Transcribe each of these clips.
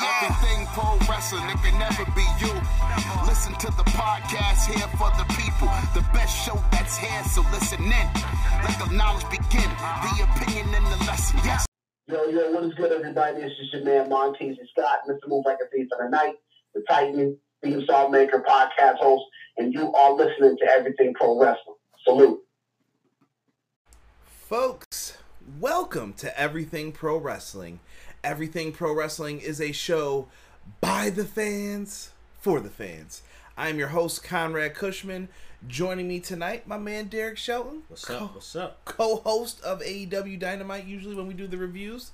everything pro wrestling. It can never be you. Listen to the podcast here for the people. The best show that's here, so listen in. Let the knowledge begin. The opinion and the lesson. Yes. Yo, yo, what is good, everybody? This is your man, Montez Scott, Mr. Move Like a Thief of the Night, the Titan, theme song maker, podcast host, and you are listening to Everything Pro Wrestling. Salute. Folks, welcome to Everything Pro Wrestling. Everything Pro Wrestling is a show by the fans, for the fans. I am your host, Conrad Cushman. Joining me tonight, my man Derek Shelton. What's up? What's up? Co-host of AEW Dynamite. Usually when we do the reviews,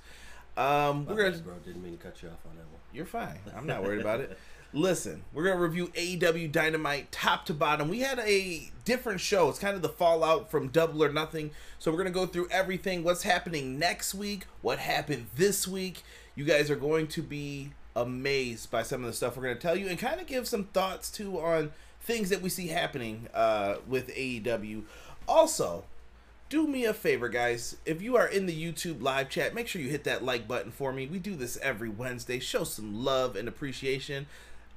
um, we're gonna. bro. Didn't mean to cut you off on that one. You're fine. I'm not worried about it. Listen, we're gonna review AEW Dynamite top to bottom. We had a different show. It's kind of the fallout from Double or Nothing. So we're gonna go through everything. What's happening next week? What happened this week? You guys are going to be amazed by some of the stuff we're gonna tell you, and kind of give some thoughts too on things that we see happening uh, with AEW. Also, do me a favor, guys. If you are in the YouTube live chat, make sure you hit that like button for me. We do this every Wednesday. Show some love and appreciation.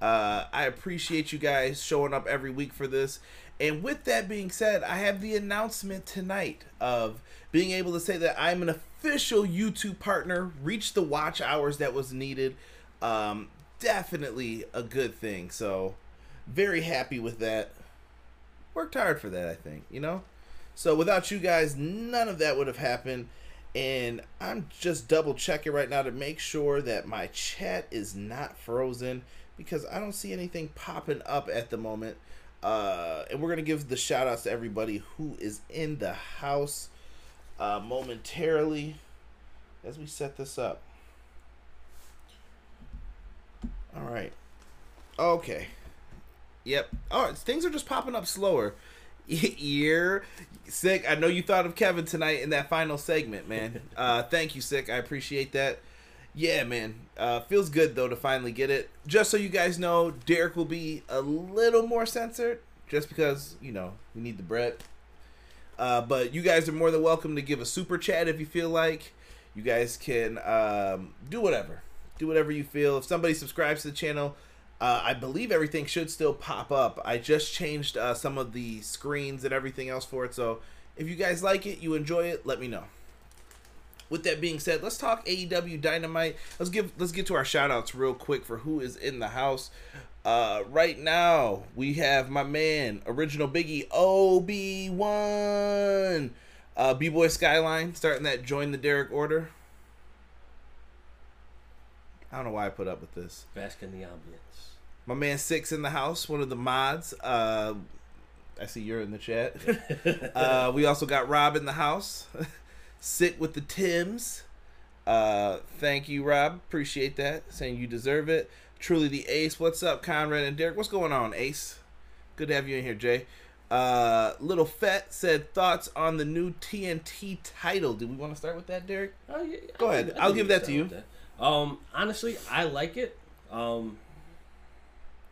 Uh, I appreciate you guys showing up every week for this. And with that being said, I have the announcement tonight of being able to say that I'm an official YouTube partner, reached the watch hours that was needed. Um, definitely a good thing. So, very happy with that. Worked hard for that, I think, you know? So without you guys, none of that would have happened. And I'm just double checking right now to make sure that my chat is not frozen because I don't see anything popping up at the moment. Uh, and we're going to give the shout outs to everybody who is in the house uh, momentarily as we set this up. All right. Okay. Yep. All right. Things are just popping up slower. You're sick. I know you thought of Kevin tonight in that final segment, man. Uh, thank you, sick. I appreciate that. Yeah, man. Uh, feels good though to finally get it. Just so you guys know, Derek will be a little more censored, just because you know we need the bread. Uh, but you guys are more than welcome to give a super chat if you feel like. You guys can um, do whatever, do whatever you feel. If somebody subscribes to the channel, uh, I believe everything should still pop up. I just changed uh, some of the screens and everything else for it. So if you guys like it, you enjoy it, let me know. With that being said, let's talk AEW Dynamite. Let's give let's get to our shout outs real quick for who is in the house. Uh, right now, we have my man, original Biggie, OB1. uh, B Boy Skyline, starting that join the Derek order. I don't know why I put up with this. Bask in the ambience. My man Six in the house, one of the mods. Uh, I see you're in the chat. uh, we also got Rob in the house. Sit with the Tims. Uh, thank you, Rob. Appreciate that. Saying you deserve it. Truly the Ace. What's up, Conrad and Derek? What's going on, Ace? Good to have you in here, Jay. Uh, Little Fett said thoughts on the new TNT title. Do we want to start with that, Derek? Oh, yeah, Go I ahead. I I'll give that to you. that. Um, honestly, I like it. Um,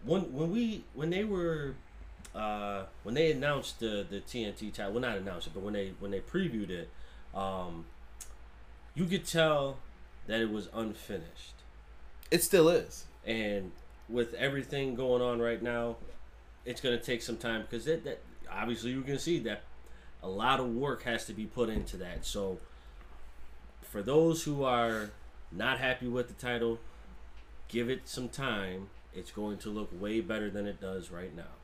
when when we when they were uh, when they announced the the TNT title, well, not announced it, but when they when they previewed it, um, you could tell that it was unfinished. It still is. and with everything going on right now, it's gonna take some time because that, that obviously you can see that a lot of work has to be put into that. So for those who are not happy with the title, give it some time. It's going to look way better than it does right now.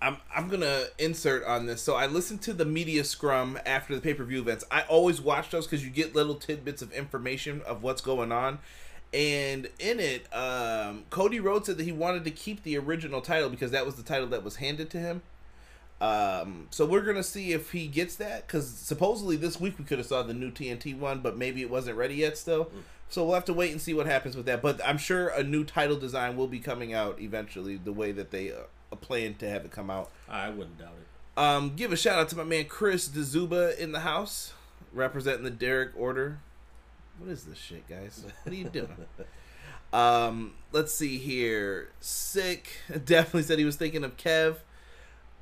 I'm I'm gonna insert on this. So I listened to the media scrum after the pay per view events. I always watch those because you get little tidbits of information of what's going on. And in it, um, Cody Rhodes said that he wanted to keep the original title because that was the title that was handed to him. Um, so we're gonna see if he gets that because supposedly this week we could have saw the new TNT one, but maybe it wasn't ready yet still. So we'll have to wait and see what happens with that. But I'm sure a new title design will be coming out eventually, the way that they uh, a plan to have it come out. I wouldn't doubt it. Um, give a shout out to my man Chris Dezuba in the house, representing the Derek Order. What is this shit, guys? What are you doing? um, let's see here. Sick definitely said he was thinking of Kev.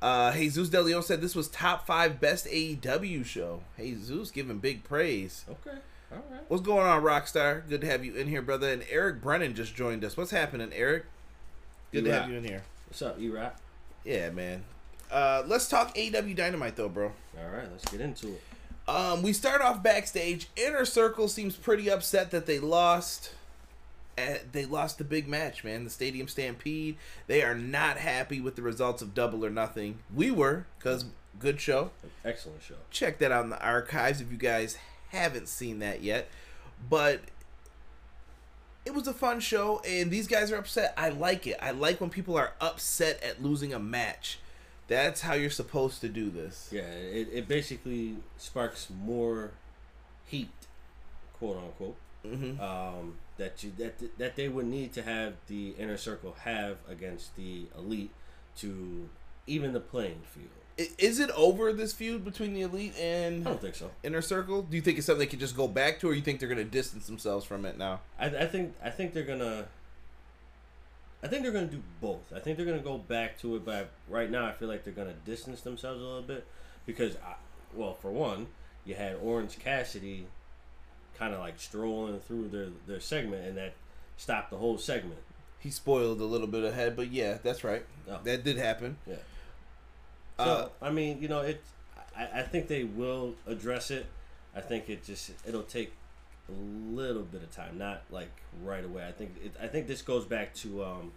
Uh, Jesus De Leon said this was top five best AEW show. Jesus giving big praise. Okay. All right. What's going on, Rockstar? Good to have you in here, brother. And Eric Brennan just joined us. What's happening, Eric? Good to have you in here. What's up, E-Rock? Yeah, man. Uh, let's talk AEW Dynamite though, bro. All right, let's get into it. Um, we start off backstage. Inner Circle seems pretty upset that they lost. Uh, they lost the big match, man. The Stadium Stampede. They are not happy with the results of Double or Nothing. We were, cause good show. Excellent show. Check that out in the archives if you guys haven't seen that yet. But it was a fun show, and these guys are upset. I like it. I like when people are upset at losing a match. That's how you're supposed to do this. Yeah, it, it basically sparks more heat, quote unquote, hmm um, that you that that they would need to have the inner circle have against the elite to even the playing field. Is it over this feud between the elite and I don't think so. inner circle? Do you think it's something they could just go back to, or you think they're going to distance themselves from it now? I, I think I think they're gonna. I think they're gonna do both. I think they're gonna go back to it, but right now I feel like they're gonna distance themselves a little bit because, I, well, for one, you had Orange Cassidy, kind of like strolling through their their segment, and that stopped the whole segment. He spoiled a little bit ahead, but yeah, that's right. Oh. That did happen. Yeah. So Uh, I mean, you know, it. I, I think they will address it. I think it just it'll take a little bit of time, not like right away. I think it, I think this goes back to um.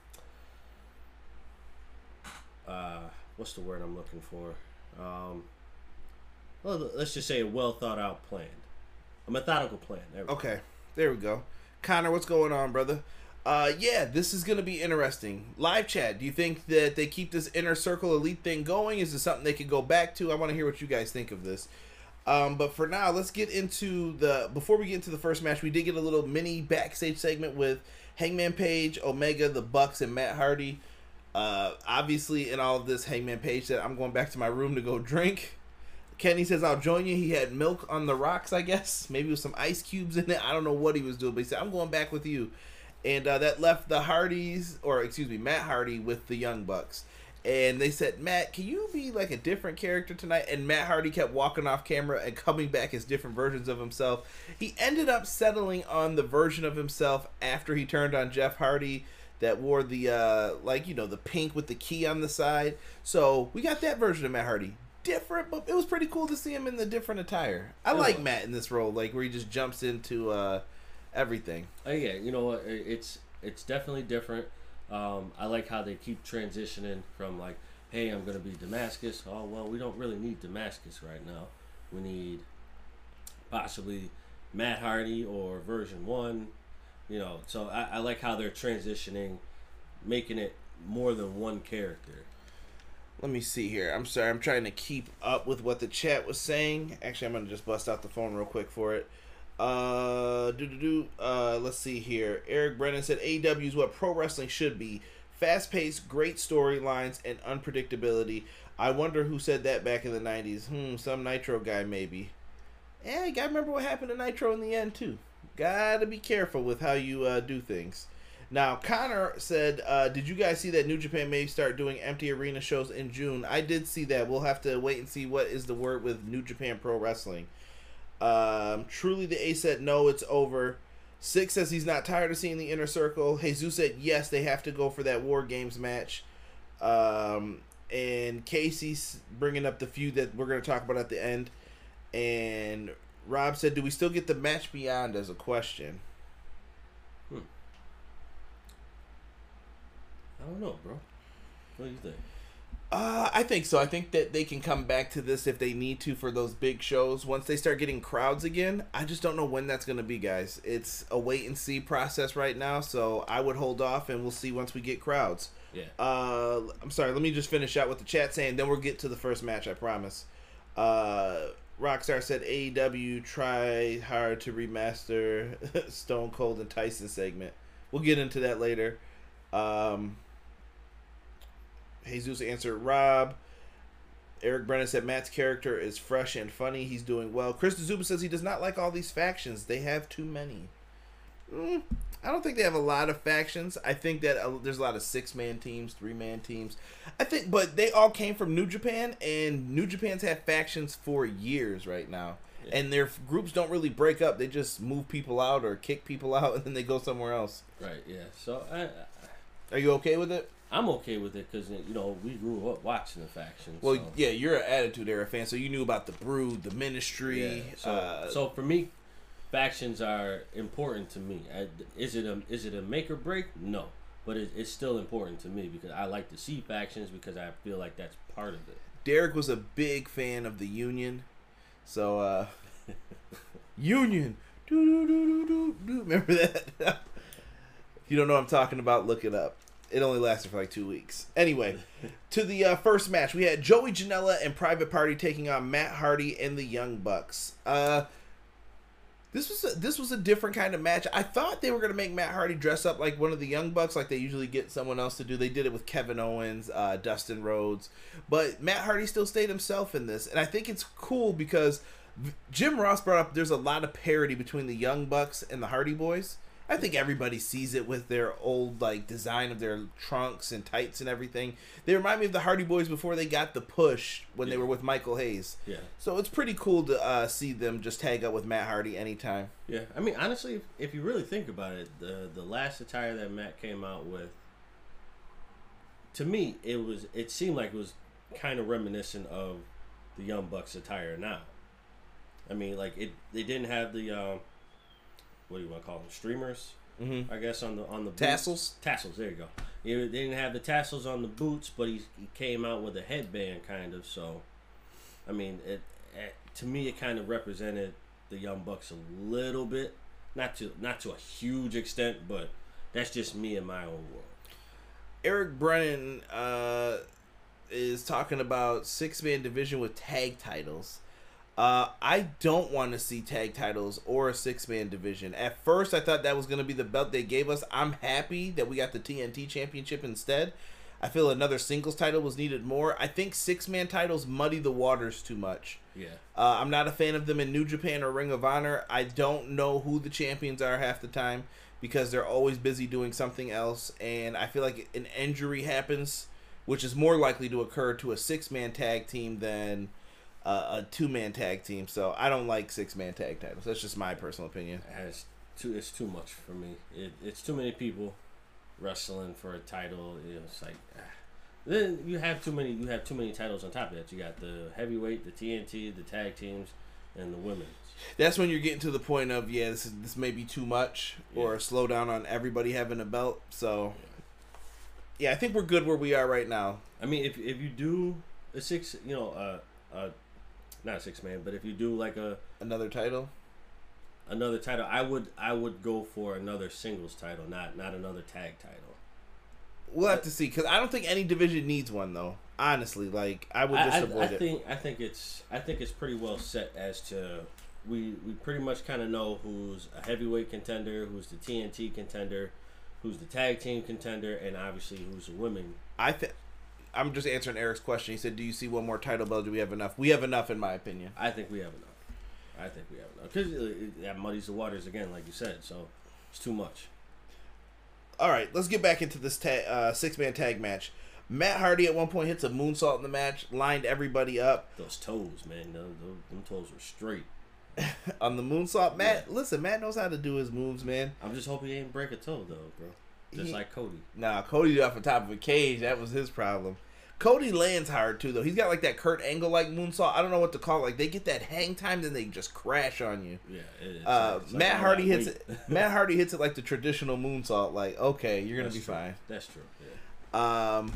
Uh, what's the word I'm looking for? Um. Well, let's just say a well thought out plan, a methodical plan. There we go. Okay, there we go. Connor, what's going on, brother? Uh, yeah, this is gonna be interesting. Live chat. Do you think that they keep this inner circle elite thing going? Is this something they could go back to? I want to hear what you guys think of this. Um, but for now, let's get into the. Before we get into the first match, we did get a little mini backstage segment with Hangman Page, Omega, the Bucks, and Matt Hardy. Uh, obviously, in all of this, Hangman Page said, "I'm going back to my room to go drink." Kenny says, "I'll join you." He had milk on the rocks, I guess, maybe with some ice cubes in it. I don't know what he was doing, but he said, "I'm going back with you," and uh, that left the Hardys, or excuse me, Matt Hardy with the Young Bucks. And they said, Matt, can you be like a different character tonight? And Matt Hardy kept walking off camera and coming back as different versions of himself. He ended up settling on the version of himself after he turned on Jeff Hardy that wore the uh like you know the pink with the key on the side. So we got that version of Matt Hardy. Different, but it was pretty cool to see him in the different attire. I like. Matt in this role, like where he just jumps into uh everything. Uh, yeah, you know what? It's it's definitely different. Um, I like how they keep transitioning from like, hey, I'm gonna be Damascus. Oh well, we don't really need Damascus right now. We need possibly Matt Hardy or version one. You know, so I, I like how they're transitioning, making it more than one character. Let me see here. I'm sorry. I'm trying to keep up with what the chat was saying. Actually, I'm gonna just bust out the phone real quick for it. Uh, do do do. Uh, let's see here. Eric Brennan said AEW is what pro wrestling should be: fast-paced, great storylines, and unpredictability. I wonder who said that back in the '90s. Hmm, some Nitro guy maybe. Yeah, gotta remember what happened to Nitro in the end too. Gotta be careful with how you uh, do things. Now, Connor said, uh, "Did you guys see that New Japan may start doing empty arena shows in June?" I did see that. We'll have to wait and see what is the word with New Japan Pro Wrestling. Um, truly, the A said no, it's over. Six says he's not tired of seeing the inner circle. Jesus said yes, they have to go for that War Games match. Um, and Casey's bringing up the feud that we're going to talk about at the end. And Rob said, "Do we still get the match beyond?" As a question. Hmm. I don't know, bro. What do you think? Uh, I think so. I think that they can come back to this if they need to for those big shows. Once they start getting crowds again, I just don't know when that's going to be, guys. It's a wait and see process right now, so I would hold off and we'll see once we get crowds. Yeah. Uh, I'm sorry. Let me just finish out with the chat saying, then we'll get to the first match. I promise. Uh, Rockstar said AEW try hard to remaster Stone Cold and Tyson segment. We'll get into that later. Um, Jesus answered Rob. Eric Brennan said Matt's character is fresh and funny. He's doing well. Chris Zuba says he does not like all these factions. They have too many. Mm, I don't think they have a lot of factions. I think that uh, there's a lot of six man teams, three man teams. I think, but they all came from New Japan, and New Japan's had factions for years right now. Yeah. And their groups don't really break up. They just move people out or kick people out, and then they go somewhere else. Right. Yeah. So I, I Are you okay with it? I'm okay with it because you know we grew up watching the factions. Well, so. yeah, you're an Attitude Era fan, so you knew about the Brood, the Ministry. Yeah. So, uh, so for me, factions are important to me. I, is it a is it a make or break? No, but it, it's still important to me because I like to see factions because I feel like that's part of it. Derek was a big fan of the Union, so uh, Union. Do do do do do doo. Remember that? if you don't know what I'm talking about, look it up. It only lasted for like two weeks. Anyway, to the uh, first match, we had Joey Janela and Private Party taking on Matt Hardy and the Young Bucks. Uh, this was a, this was a different kind of match. I thought they were gonna make Matt Hardy dress up like one of the Young Bucks, like they usually get someone else to do. They did it with Kevin Owens, uh, Dustin Rhodes, but Matt Hardy still stayed himself in this, and I think it's cool because v- Jim Ross brought up there's a lot of parity between the Young Bucks and the Hardy Boys. I think everybody sees it with their old like design of their trunks and tights and everything. They remind me of the Hardy Boys before they got the push when they were with Michael Hayes. Yeah. So it's pretty cool to uh, see them just tag up with Matt Hardy anytime. Yeah, I mean, honestly, if, if you really think about it, the the last attire that Matt came out with, to me, it was it seemed like it was kind of reminiscent of the Young Bucks attire now. I mean, like it, they didn't have the um, what do you want to call them, streamers? Mm-hmm. I guess on the on the boots. Tassels? Tassels, there you go. They didn't have the tassels on the boots, but he, he came out with a headband, kind of. So, I mean, it, it to me it kind of represented the Young Bucks a little bit, not to not to a huge extent, but that's just me in my own world. Eric Brennan uh, is talking about six man division with tag titles. Uh, I don't want to see tag titles or a six man division. At first, I thought that was going to be the belt they gave us. I'm happy that we got the TNT championship instead. I feel another singles title was needed more. I think six man titles muddy the waters too much. Yeah, Uh, I'm not a fan of them in New Japan or Ring of Honor. I don't know who the champions are half the time because they're always busy doing something else. And I feel like an injury happens, which is more likely to occur to a six man tag team than uh, a two man tag team. So I don't like six man tag titles. That's just my personal opinion. it has too. It's too much for me. It, it's too many people wrestling for a title. You know, it's like. ah. Then you have too many. You have too many titles on top of that. You got the heavyweight, the TNT, the tag teams, and the women's. That's when you're getting to the point of yeah, this is, this may be too much or a slowdown on everybody having a belt. So yeah, I think we're good where we are right now. I mean, if if you do a six, you know, uh, uh, not six man, but if you do like a Another title. another title, I would I would go for another singles title, not not another tag title. We'll have uh, to see because I don't think any division needs one though. Honestly, like I would just I, I, avoid I it. think I think it's I think it's pretty well set as to we we pretty much kind of know who's a heavyweight contender, who's the TNT contender, who's the tag team contender, and obviously who's a women. I think I'm just answering Eric's question. He said, "Do you see one more title belt? Do we have enough? We have enough, in my opinion." I think we have enough. I think we have enough because that muddies the waters again, like you said. So it's too much. All right, let's get back into this ta- uh, six man tag match. Matt Hardy at one point hits a moonsault in the match, lined everybody up Those toes, man. Those, those, them toes were straight. on the moonsault. Matt, listen, Matt knows how to do his moves, man. I'm just hoping he ain't break a toe though, bro. Just He- like Cody. Nah, Cody off the top of a cage. That was his problem. Cody lands hard too, though. He's got like that Kurt Angle like moonsault. I don't know what to call it. Like they get that hang time, then they just crash on you. Yeah. Uh, like Matt Hardy hits it. Matt Hardy hits it like the traditional moonsault. Like okay, you're gonna That's be true. fine. That's true. Yeah. Um,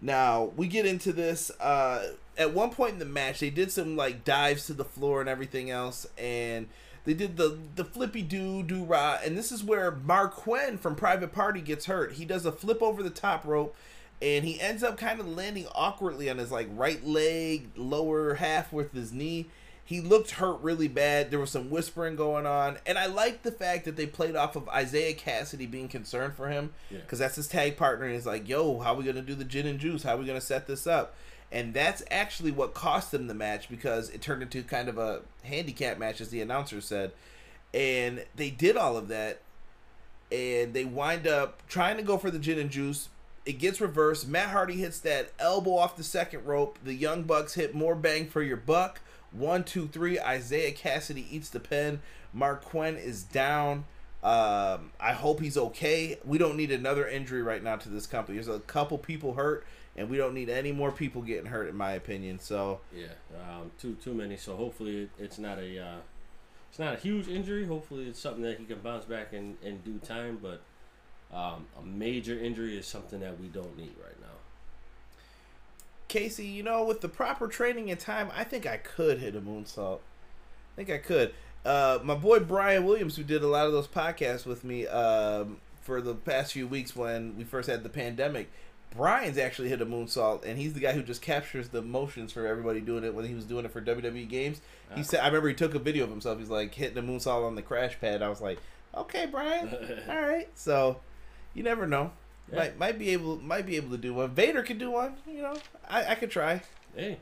now we get into this. Uh, at one point in the match, they did some like dives to the floor and everything else, and they did the the flippy doo doo rah. And this is where Marq Quen from Private Party gets hurt. He does a flip over the top rope, and he ends up kind of landing awkwardly on his like right leg, lower half with his knee. he looked hurt really bad. There was some whispering going on, and I like the fact that they played off of Isiah Kassidy being concerned for him Yeah. because that's his tag partner. And he's like, "Yo, how are we gonna do the gin and juice? How are we gonna set this up?" And that's actually what cost them the match because it turned into kind of a handicap match, as the announcer said. And they did all of that, and they wind up trying to go for the gin and juice. It gets reversed. Matt Hardy hits that elbow off the second rope. The Young Bucks hit more bang for your buck. One, two, three. Isiah Kassidy eats the pin. Marq Quen is down. Um, I hope he's okay. We don't need another injury right now to this company. There's a couple people hurt, and we don't need any more people getting hurt, in my opinion. So Yeah, um, too too many. So hopefully it's not a uh, it's not a huge injury. Hopefully it's something that he can bounce back in in due time. But um, a major injury is something that we don't need right now. Casey, you know, with the proper training and time, I think I could hit a moonsault. I think I could. Uh, my boy Brian Williams, who did a lot of those podcasts with me um, for the past few weeks when we first had the pandemic, Brian's actually hit a moonsault, and he's the guy who just captures the motions for everybody doing it when he was doing it for WWE games. He Ah. said, I remember he took a video of himself. He's like hitting a moonsault on the crash pad. I was like, okay, Brian, all right. So you never know. Yeah. Might might be able might be able to do one. Vader could do one. You know, I, I could try. Hey,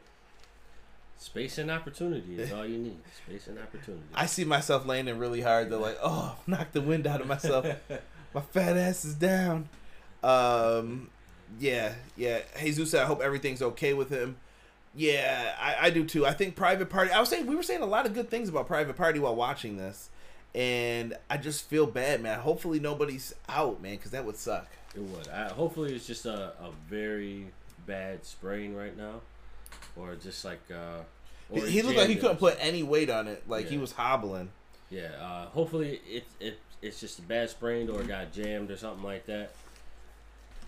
space and opportunity is all you need. Space and opportunity. I see myself landing really hard. They're like, oh, knock the wind out of myself. My fat ass is down. Um, yeah, yeah. Jesus, I hope everything's okay with him. Yeah, I, I do too. I think Private Party. I was saying we were saying a lot of good things about Private Party while watching this, and I just feel bad, man. Hopefully nobody's out, man, because that would suck. It would. I, hopefully, it's just a, a very bad sprain right now, or just like. Uh, He, or he looked like he couldn't put any weight on it. Like he was hobbling. Yeah. Uh, hopefully, it it it's just a bad sprain or got jammed or something like that.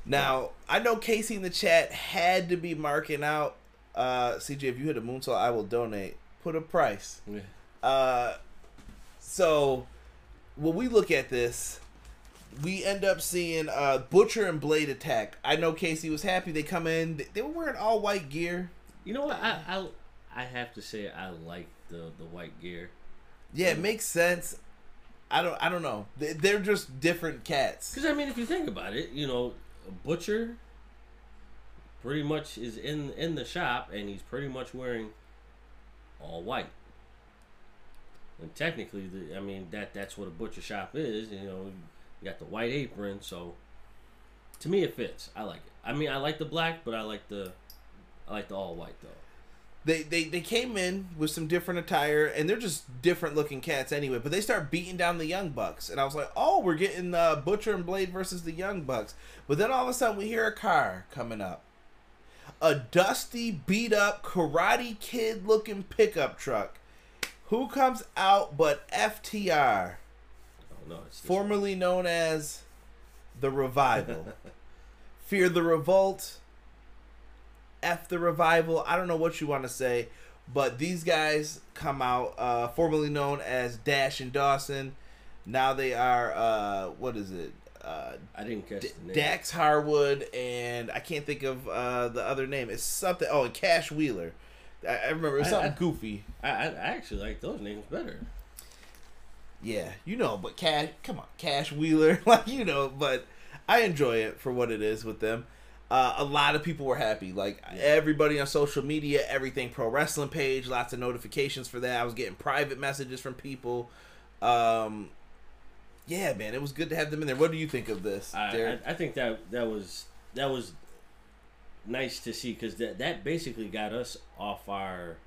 Now, I know Casey in the chat had to be marking out. Uh, CJ, if you hit a moonsault, I will donate. Put a price. Yeah. Uh, so when we look at this, we end up seeing uh, Butcher and Blade attack. I know Casey was happy. They come in. they- were wearing all white gear. You know what? I I, I have to say I like the the white gear. Yeah, it makes sense. I don't. I don't know. They're just different cats. Because I mean, if you think about it, you know, A butcher pretty much is in in the shop and he's pretty much wearing all white. And technically, the, I mean that that's what a butcher shop is. You know, you got the white apron, so to me it fits. I like it. I mean, I like the black, but I like the I like the all white though. They, they they came in with some different attire and they're just different looking cats anyway. But they start beating down the young bucks and I was like, oh, we're getting uh, Butcher and Blade versus the young bucks. But then all of a sudden we hear a car coming up, a dusty, beat up Karate Kid looking pickup truck. Who comes out but FTR, Oh no, formerly known as the Revival, Fear the Revolt. F the revival. I don't know what you want to say, but these guys come out, uh, formerly known as Dash and Dawson. Now they are, uh, what is it? Uh, I didn't catch D- the name. Dax Harwood, and I can't think of uh, the other name. It's something. Oh, and Cash Wheeler. I, I remember it was I- something I- goofy. I I actually like those names better. Yeah, you know, but Cash, come on, Cash Wheeler, like you know, but I enjoy it for what it is with them. Uh, a lot of people were happy, like everybody on social media, everything pro wrestling page, lots of notifications for that. I was getting private messages from people. Um, yeah, man, it was good to have them in there. What do you think of this, I, I, I think that that was that was nice to see because that that basically got us off our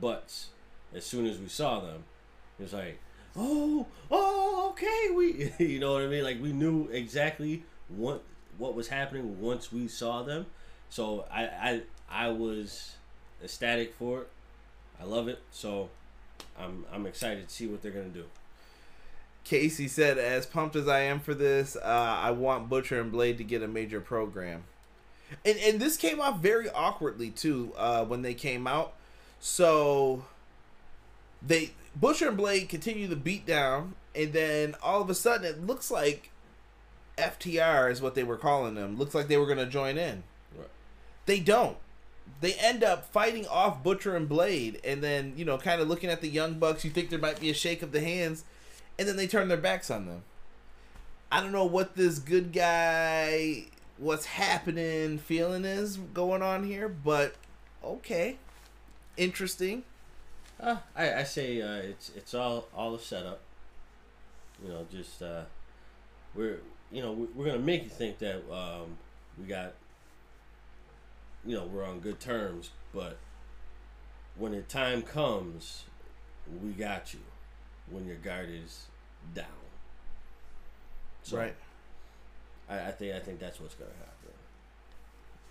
butts as soon as we saw them. It was like, oh, oh, okay, we, you know what I mean? Like we knew exactly what what was happening once we saw them. So I I I was ecstatic for it. I love it. So I'm I'm excited to see what they're gonna do. Casey said, "As pumped as I am for this, uh, I want Butcher and Blade to get a major program." And and this came off very awkwardly too uh, when they came out. So they Butcher and Blade continue the beat down, and then all of a sudden it looks like FTR is what they were calling them. Looks like they were going to join in. Right. They don't. they end up fighting off Butcher and Blade, and then you know, kind of looking at the Young Bucks. You think there might be a shake of the hands, and then they turn their backs on them. I don't know what this good guy, what's happening, feeling is going on here, but okay, interesting. Uh, I, I say uh, it's it's all all a setup. You know, just uh, we're you know we're, gonna make you think that um, we got you know we're on good terms, but when the time comes, we got you. When your guard is down, so right. I, I think I think that's what's gonna happen.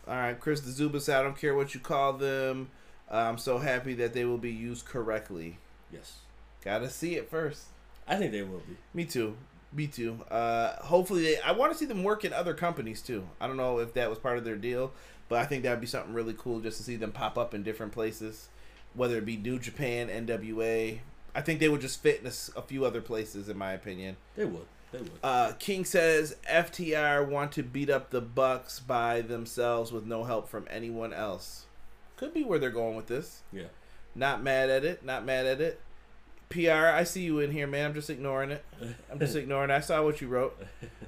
All right, Chris the Zubas. I don't care what you call them. Uh, I'm so happy that they will be used correctly. Yes, Gotta see it first. I think they will be. Me too. Me too. Uh, hopefully, they. I want to see them work in other companies too. I don't know if that was part of their deal, but I think that would be something really cool just to see them pop up in different places, whether it be New Japan, NWA. I think they would just fit in a few other places, in my opinion. They would. They would. Uh, King says FTR want to beat up the Bucks by themselves with no help from anyone else. Could be where they're going with this. yeah. Not mad at it. Not mad at it. PR, I see you in here, man. I'm just ignoring it. I'm just ignoring it. I saw what you wrote.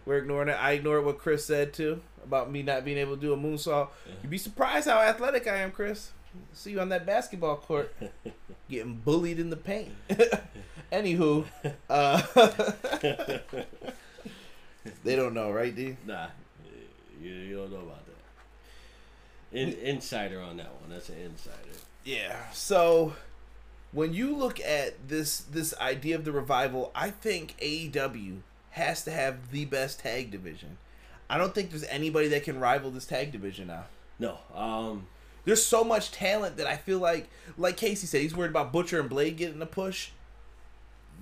We're ignoring it. I ignored what Chris said too about me not being able to do a moonsault. You'd be surprised how athletic I am, Chris. See you on that basketball court, getting bullied in the paint. Anywho, uh, they don't know, right, D? Nah, you, you don't know about that. In, insider on that one. That's an insider. Yeah. So when you look at this this idea of the revival, I think AEW has to have the best tag division. I don't think there's anybody that can rival this tag division now. No, um, There's so much talent that I feel like, like Casey said, he's worried about Butcher and Blade getting a push.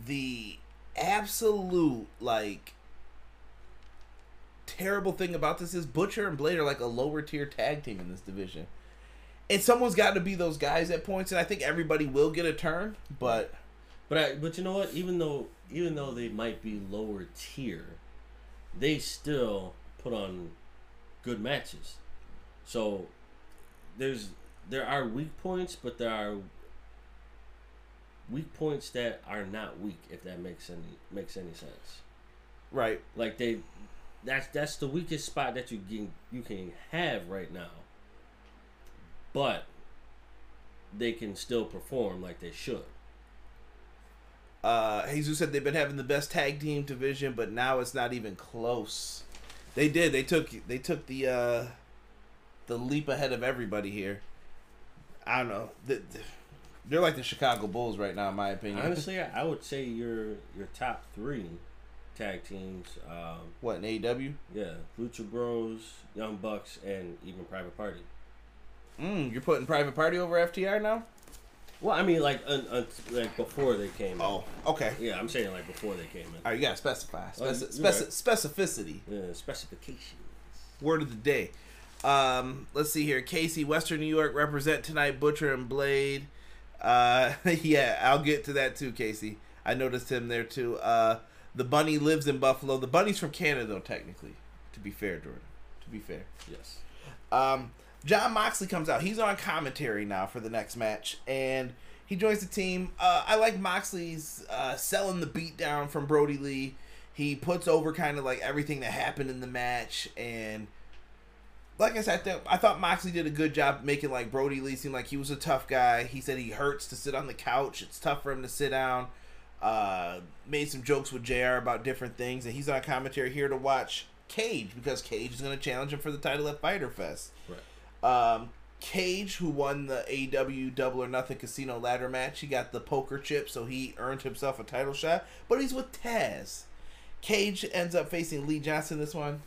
The absolute like terrible thing about this is Butcher and Blade are like a lower tier tag team in this division. And someone's got to be those guys at points, and I think everybody will get a turn. But but I, but you know what? Even though even though they might be lower tier, they still put on good matches. So there's there are weak points, but there are weak points that are not weak. If that makes any makes any sense. right, Like they, that's that's the weakest spot that you can you can have right now. But they can still perform like they should. uh, Jesus said they've been having the best tag team division, but now it's not even close. They did. They took. They took the uh, the leap ahead of everybody here. I don't know. The- the- They're like the Chicago Bulls right now, in my opinion. Honestly, I I would say your your top three tag teams, um, what in AEW? yeah, Lucha Bros, Young Bucks, and even Private Party. Mm, you're putting Private Party over FTR now? Well, I mean, like un, un, like before they came. in. Oh, okay. yeah, I'm saying like before they came in. All right, you gotta specify. Oh, Speci- you're speci- specificity. Yeah, specifications. Word of the day. Um, let's see here. Casey, Western New York represent tonight. Butcher and Blade. Uh, yeah, I'll get to that too, Casey. I noticed him there too. Uh, the bunny lives in Buffalo. The bunny's from Canada, though, technically. To be fair, Jordan. To be fair. Yes. Um, Jon Moxley comes out. He's on commentary now for the next match, and he joins the team. Uh, I like Moxley's uh, selling the beat down from Brodie Lee. He puts over kind of like everything that happened in the match, and like I said, I, th- I thought Moxley did a good job making like Brodie Lee seem like he was a tough guy. He said he hurts to sit on the couch. It's tough for him to sit down. Uh, made some jokes with Jr. about different things, and he's on commentary here to watch Cage because Cage is going to challenge him for the title at Fyter Fest. Right. Um, Cage, who won the AEW Double or Nothing Casino ladder match, he got the poker chip, so he earned himself a title shot. But he's with Taz. Cage ends up facing Lee Johnson this one.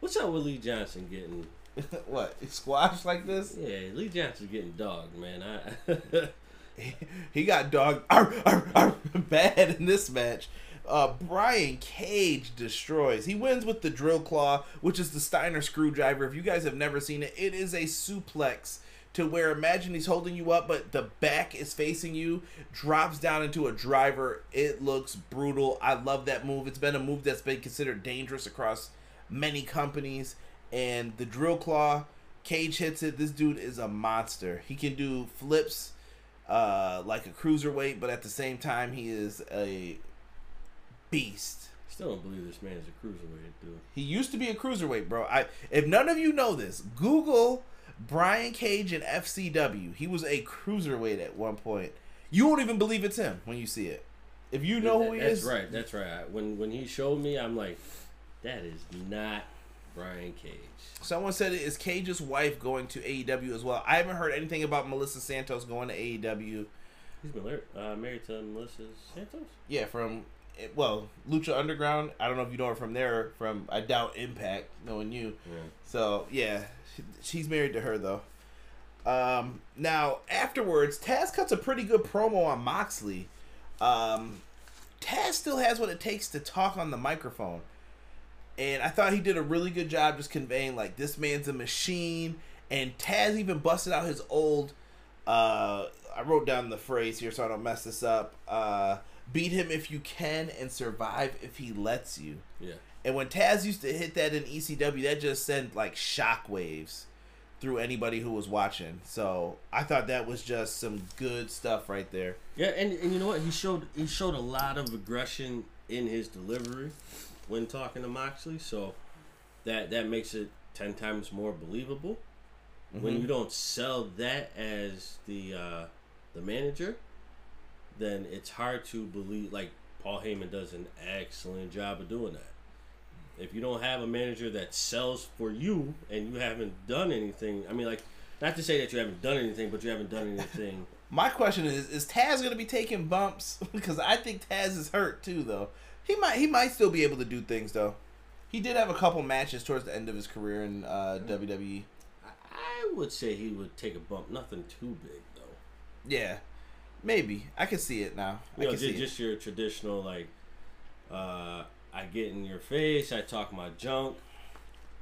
What's up with Lee Johnson getting? what squash like this? Yeah, Lee Johnson getting dogged, man. I He got dogged arr, arr, arr, bad in this match. Uh, Brian Cage destroys. He wins with the drill claw, which is the Steiner screwdriver. If you guys have never seen it, it is a suplex to where imagine he's holding you up, but the back is facing you, drops down into a driver. It looks brutal. I love that move. It's been a move that's been considered dangerous across many companies. And the drill claw Cage hits it. This dude is a monster. He can do flips uh, like a cruiserweight, but at the same time, he is a beast. Still don't believe this man is a cruiserweight, dude. He used to be a cruiserweight, bro. I if none of you know this, Google Brian Cage and FCW. He was a cruiserweight at one point. You won't even believe it's him when you see it. If you know who he that's is, that's right. That's right. When when he showed me, I'm like, that is not Brian Cage. Someone said, "Is Cage's wife going to AEW as well?" I haven't heard anything about Melissa Santos going to AEW. He's been married, uh, married to Melissa Santos. Yeah, from well, Lucha Underground. I don't know if you know her from there. From I doubt Impact, knowing you. Yeah. So yeah, she- she's married to her though. Um, now afterwards, Taz cuts a pretty good promo on Moxley. Um, Taz still has what it takes to talk on the microphone, and I thought he did a really good job just conveying like this man's a machine. And Taz even busted out his old. Uh, I wrote down the phrase here so I don't mess this up. Uh, beat him if you can and survive if he lets you. Yeah. And when Taz used to hit that in ECW, that just sent like shockwaves through anybody who was watching. So I thought that was just some good stuff right there. Yeah, and, and you know what? He showed he showed a lot of aggression in his delivery when talking to Moxley, so that that makes it ten times more believable. When you don't sell that as the uh, the manager, then it's hard to believe. Like Paul Heyman does an excellent job of doing that. If you don't have a manager that sells for you and you haven't done anything, I mean, like, not to say that you haven't done anything, but you haven't done anything. My question is: Is Taz going to be taking bumps? because I think Taz is hurt too, though. He might he might still be able to do things though. He did have a couple matches towards the end of his career in uh, WWE. I would say he would take a bump. Nothing too big though. Yeah, maybe I can see it now. I know, can see just, it. just your traditional like, uh, I get in your face, I talk my junk,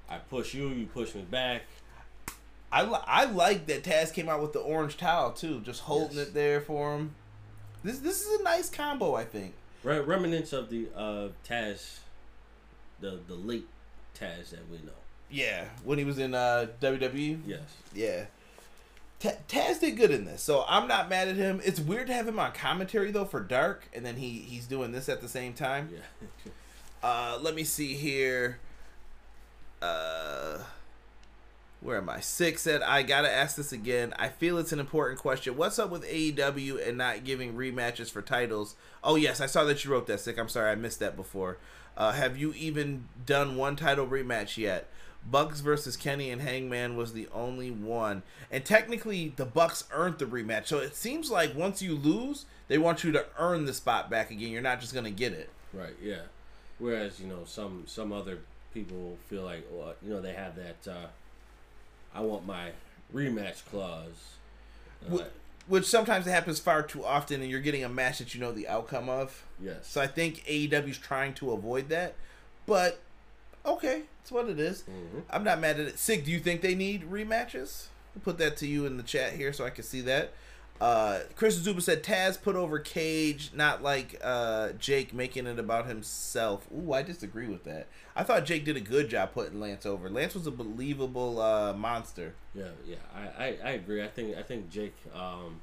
I push you, you push me back. I, li- I like that Taz came out with the orange towel too, just holding Yes. it there for him. This this is a nice combo, I think. Re- remnants of the uh, Taz, the the late Taz that we know. Yeah, when he was in uh, WWE. Yes. Yeah. Ta Taz did good in this, so I'm not mad at him. It's weird to have him on commentary though for Dark, and then he he's doing this at the same time. Yeah. Uh, let me see here. Uh, where am I? Six said, I gotta ask this again. I feel it's an important question. What's up with AEW and not giving rematches for titles? Oh, yes, I saw that you wrote that, Sick. I'm sorry, I missed that before. Uh, have you even done one title rematch yet? Bucks versus Kenny and Hangman was the only one. And technically, the Bucks earned the rematch. So it seems like once you lose, they want you to earn the spot back again. You're not just gonna get it. Right. Yeah. Whereas you know some some other people feel like well, you know they have that uh, I want my rematch clause. Uh, Wh- Which sometimes it happens far too often, and you're getting a match that you know the outcome of. yes. So I think AEW's trying to avoid that. But okay, it's what it is. Mhm. I'm not mad at it. Sig, do you think they need rematches? I'll put that to you in the chat here so I can see that. Uh, Chris Zuba said Taz put over Cage, not like uh, Jake making it about himself. Ooh, I disagree with that. I thought Jake did a good job putting Lance over. Lance was a believable uh, monster. Yeah, yeah, I, I, I agree. I think I think Jake um,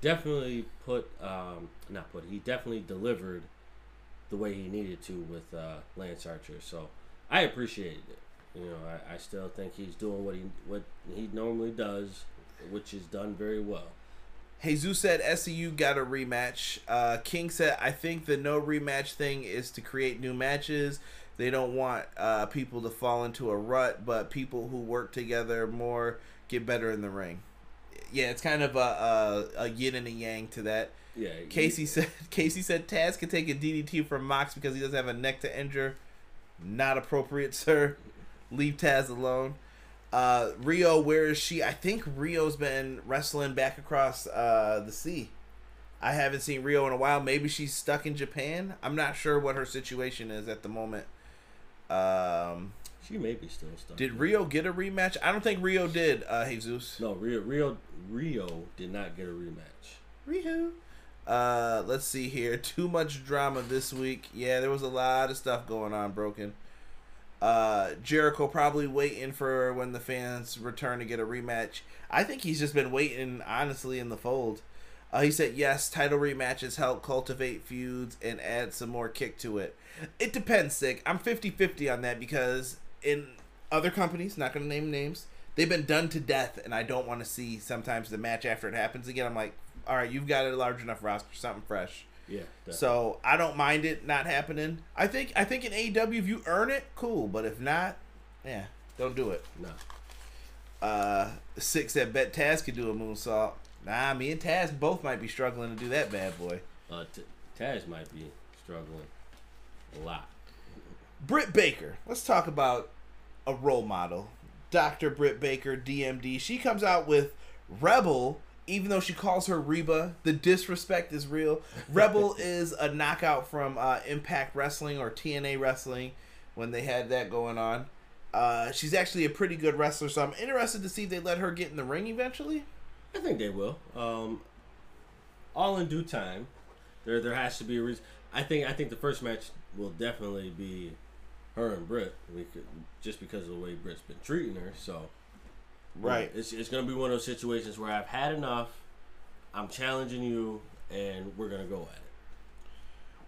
definitely put um, not put he definitely delivered the way he needed to with uh, Lance Archer. So I appreciated it. You know, I, I still think he's doing what he what he normally does, which is done very well. Jesus said SCU got a rematch. Uh, King said, I think the no rematch thing is to create new matches. They don't want uh, people to fall into a rut, but people who work together more get better in the ring. Yeah, it's kind of a, a, a yin and a yang to that. Yeah, Casey said Casey said Taz can take a DDT from Mox because he doesn't have a neck to injure. Not appropriate, sir. Leave Taz alone. Uh, Riho, where is she? I think Riho's been wrestling back across uh, the sea. I haven't seen Riho in a while. Maybe she's stuck in Japan. I'm not sure what her situation is at the moment. Um, she may be still stuck. did Riho get a rematch? I don't think Riho did. Uh, Jesus. No, Riho Riho Riho did not get a rematch. Riho. Uh, let's see here. Too much drama this week. Yeah, there was a lot of stuff going on. Broken. Uh, Jericho probably waiting for when the fans return to get a rematch. I think he's just been waiting, honestly, in the fold. Uh, he said, yes, title rematches help cultivate feuds and add some more kick to it. It depends, Sick. I'm 50 50 on that because in other companies, not going to name names, they've been done to death, and I don't want to see sometimes the match after it happens again. I'm like, all right, you've got a large enough roster, something fresh. Yeah. definitely. So I don't mind it not happening. I think I think in AEW if you earn it, cool. But if not, yeah, don't do it. no. Uh, six that bet Taz could do a moonsault. Nah, me and Taz both might be struggling to do that bad boy. Uh, T- Taz might be struggling a lot. Britt Baker. Let's talk about a role model. Dr. Britt Baker, DMD. She comes out with Rebel, even though she calls her Reba. The disrespect is real. Rebel is a knockout from uh, Impact Wrestling or TNA Wrestling when they had that going on. Uh, she's actually a pretty good wrestler, so I'm interested to see if they let her get in the ring eventually. I think they will. Um, all in due time. There, there has to be a reason. I think, I think the first match will definitely be her and Britt, we could, just because of the way Britt's been treating her. So, Right. it's it's gonna be one of those situations where I've had enough. I'm challenging you, and we're gonna go at it.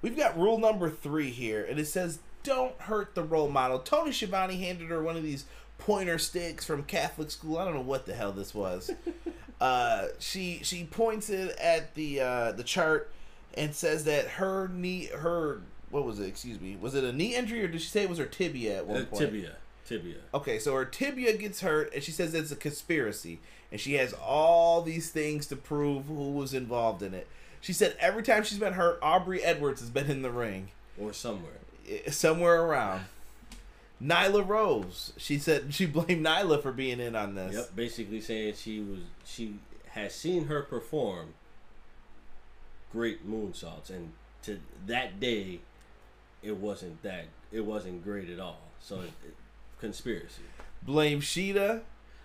We've got rule number three here, and it says don't hurt the role model. Tony Schiavone handed her one of these pointer sticks from Catholic school. I don't know what the hell this was. uh, she she points it at the uh, the chart and says that her knee her what was it? Excuse me. Was it a knee injury or did she say it was her tibia at one Uh, point? tibia, tibia. Okay, so her tibia gets hurt, and she says it's a conspiracy, and she has all these things to prove who was involved in it. She said every time she's been hurt, Aubrey Edwards has been in the ring, or somewhere. somewhere around. Nyla Rose, she said she blamed Nyla for being in on this. Yep, basically saying she was she has seen her perform great moonsaults, and to that day, it wasn't that it wasn't great at all. So it- conspiracy Blame Shida,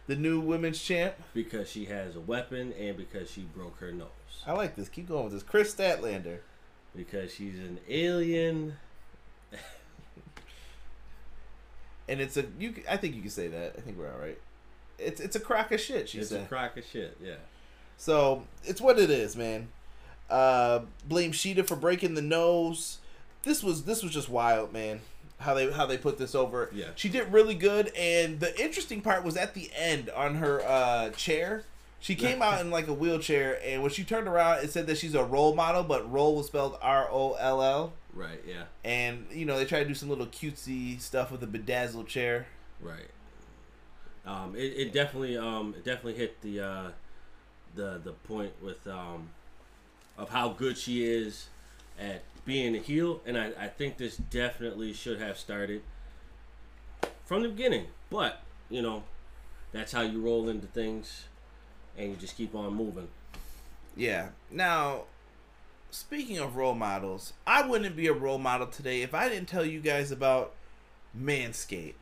the new women's champ. because she has a weapon and because she broke her nose I like this. Keep going with this. Kris Statlander. because she's an alien. And it's a you. I think you can say that. I think we're all right. It's it's a crock of shit. She It's said. a crock of shit. Yeah. So it's what it is, man. Uh, blame Shida for breaking the nose. This was this was just wild, man. How they how they put this over. Yeah. She did really good, and the interesting part was at the end on her uh, chair. She came out in like a wheelchair, and when she turned around, it said that she's a role model, but role was spelled R O L L. Right. Yeah. And you know they tried to do some little cutesy stuff with a bedazzled chair. Right. Um, it, it definitely um, it definitely hit the uh, the the point with um, of how good she is at being a heel, and I, I think this definitely should have started from the beginning. But you know, that's how you roll into things, and you just keep on moving. Yeah. Now, speaking of role models, I wouldn't be a role model today if I didn't tell you guys about Manscaped.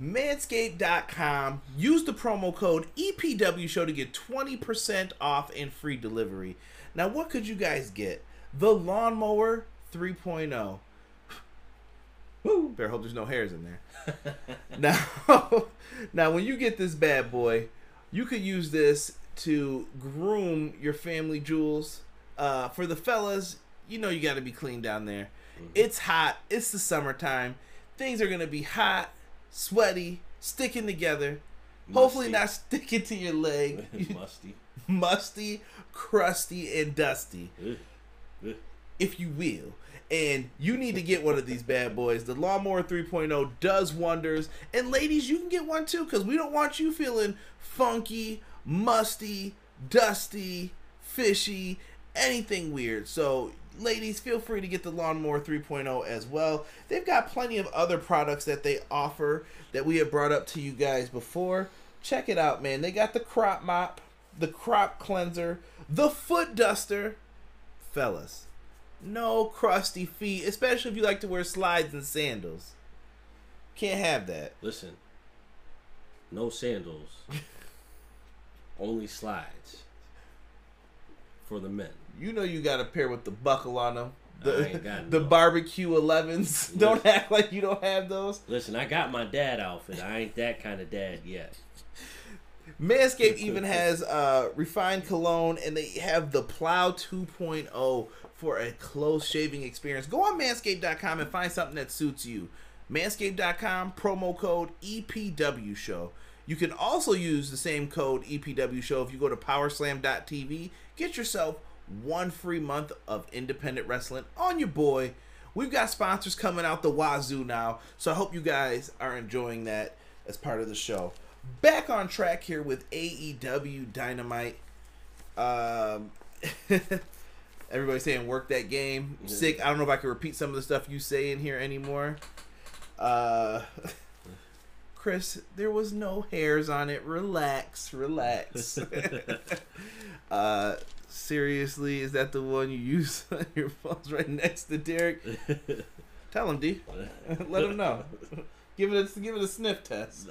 Manscaped.com. Use the promo code EPW Show to get 20% off and free delivery. Now, what could you guys get? The Lawnmower 3.0. Woo! Better hope there's no hairs in there. now, now when you get this bad boy, you could use this to groom your family jewels. Uh, for the fellas, you know you got to be clean down there. It's hot. It's the summertime. Things are gonna be hot, sweaty, sticking together. Hopefully not sticking to your leg. Musty. Musty, crusty, and dusty Ugh. Ugh. if you will. And you need to get one of these bad boys. The Lawnmower 3.0 does wonders. And ladies, you can get one too because we don't want you feeling funky, musty, dusty, fishy, anything weird. So, ladies, feel free to get the Lawnmower 3.0 as well. They've got plenty of other products that they offer that we have brought up to you guys before. Check it out, man. They got the crop mop, the crop cleanser, the foot duster. Fellas, no crusty feet, especially if you like to wear slides and sandals. Can't have that. Listen, no sandals, only slides for the men. You know you got a pair with the buckle on them. I The, ain't got the barbecue 11s. Don't act like you don't have those. Listen, I got my dad outfit. I ain't that kind of dad yet. Manscaped even has uh, refined cologne, and they have the Plow 2.0 for a close shaving experience. Go on manscaped.com and find something that suits you. Manscaped.com, promo code EPW Show. You can also use the same code EPW Show if you go to powerslam.tv. Get yourself one free month of independent wrestling on your boy. We've got sponsors coming out the wazoo now, so I hope you guys are enjoying that as part of the show. Back on track here with AEW Dynamite. Um, everybody's saying work that game. Sick. I don't know if I can repeat some of the stuff you say in here anymore. Uh, Chris, there was no hairs on it. Relax, relax. uh, seriously, is that the one you use on your phone's right next to Derek? Tell him, D. Let him know. Give it a give it a sniff test.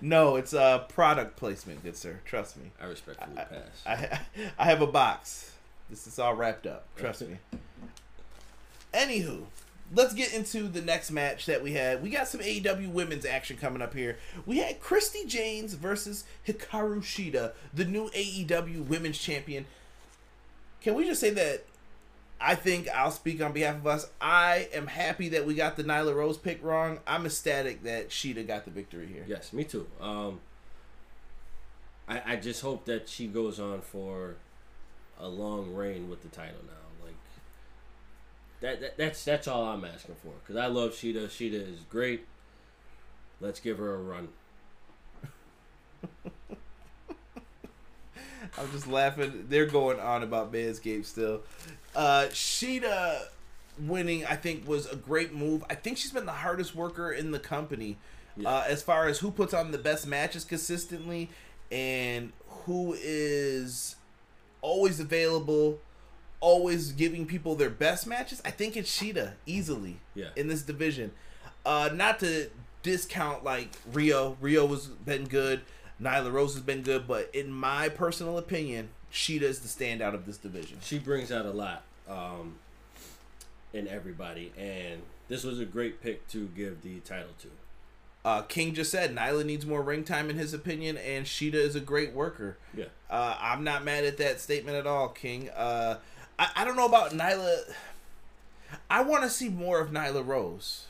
No, it's uh product placement, good sir. Trust me. I respectfully pass. I I have a box. This is all wrapped up. Trust me. Anywho, let's get into the next match that we had. We got some AEW women's action coming up here. We had Christy James versus Hikaru Shida, the new AEW women's champion. Can we just say that I think I'll speak on behalf of us. I am happy that we got the Nyla Rose pick wrong. I'm ecstatic that Shida got the victory here. Yes, me too. Um, I I just hope that she goes on for a long reign with the title now. Like that, that that's that's all I'm asking for because I love Shida. Shida is great. Let's give her a run. I'm just laughing. They're going on about Manscaped still. Uh, Shida winning, I think, was a great move. I think she's been the hardest worker in the company Yeah. uh, as far as who puts on the best matches consistently and who is always available, always giving people their best matches. I think it's Shida easily Yeah. in this division. Uh, not to discount like Riho. Riho has been good. Nyla Rose has been good, but in my personal opinion, Shida is the standout of this division. She brings out a lot um, in everybody, and this was a great pick to give the title to. Uh, King just said Nyla needs more ring time in his opinion, and Shida is a great worker. Yeah. Uh, I'm not mad at that statement at all, King. Uh, I, I don't know about Nyla. I want to see more of Nyla Rose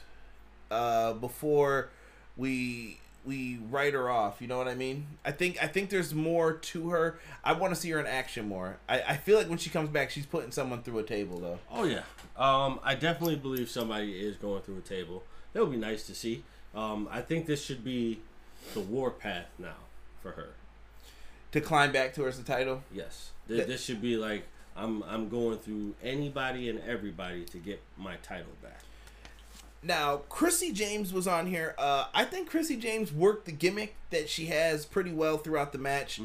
uh, before we we write her off. You know what I mean? I think I think there's more to her. I want to see her in action more. I, I feel like when she comes back, she's putting someone through a table though. Oh yeah, um, I definitely believe somebody is going through a table. That would be nice to see. Um, I think this should be the war path now for her. To climb back towards the title. Yes, Th- That- this should be like I'm I'm going through anybody and everybody to get my title back. Now, Chrissy James was on here. Uh, I think Chrissy James worked the gimmick that she has pretty well throughout the match.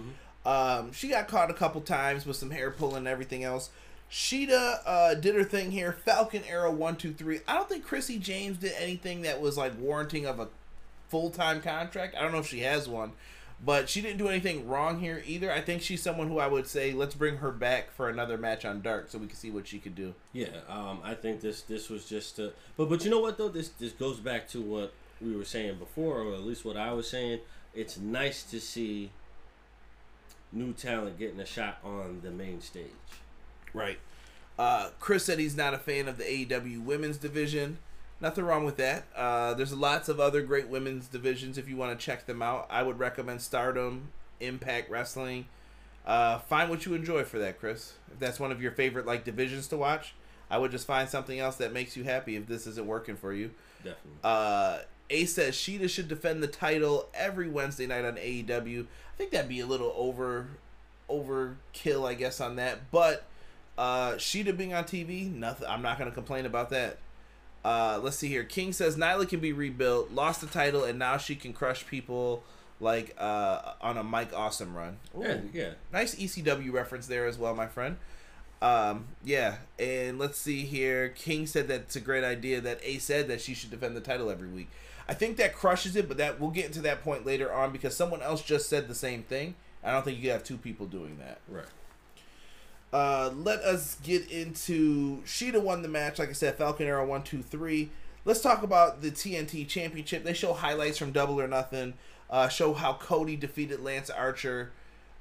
Um, she got caught a couple times with some hair pulling and everything else. Shida uh, did her thing here. Falcon Arrow one two three. I don't think Chrissy James did anything that was like warranting of a full time contract. I don't know if she has one, but she didn't do anything wrong here either. I think she's someone who I would say let's bring her back for another match on Dark so we can see what she could do. Yeah, um, I think this this was just a, but but you know what though this this goes back to what we were saying before, or at least what I was saying. It's nice to see new talent getting a shot on the main stage. Right. Uh, Chris said he's not a fan of the AEW women's division. Nothing wrong with that. Uh, there's lots of other great women's divisions if you want to check them out. I would recommend Stardom, Impact Wrestling. Uh, find what you enjoy for that, Chris. If that's one of your favorite like divisions to watch, I would just find something else that makes you happy if this isn't working for you. Definitely. Uh, Ace says Shida should defend the title every Wednesday night on AEW. I think that'd be a little over overkill, I guess, on that. But uh, Shida being on TV, nothing. I'm not gonna complain about that. Uh, let's see here. King says Nyla can be rebuilt, lost the title, and now she can crush people like uh, on a Mike Awesome run. Ooh, yeah, yeah. nice ECW reference there as well, my friend. Um, yeah, and let's see here. King said that's a great idea. That A said that she should defend the title every week. I think that crushes it, but that we'll get into that point later on because someone else just said the same thing. I don't think you have two people doing that. Right. Uh, let us get into Shida won the match. Like I said, Falcon Arrow one, two, three. Let's talk about the TNT Championship. They show highlights from Double or Nothing. Uh, show how Cody defeated Lance Archer.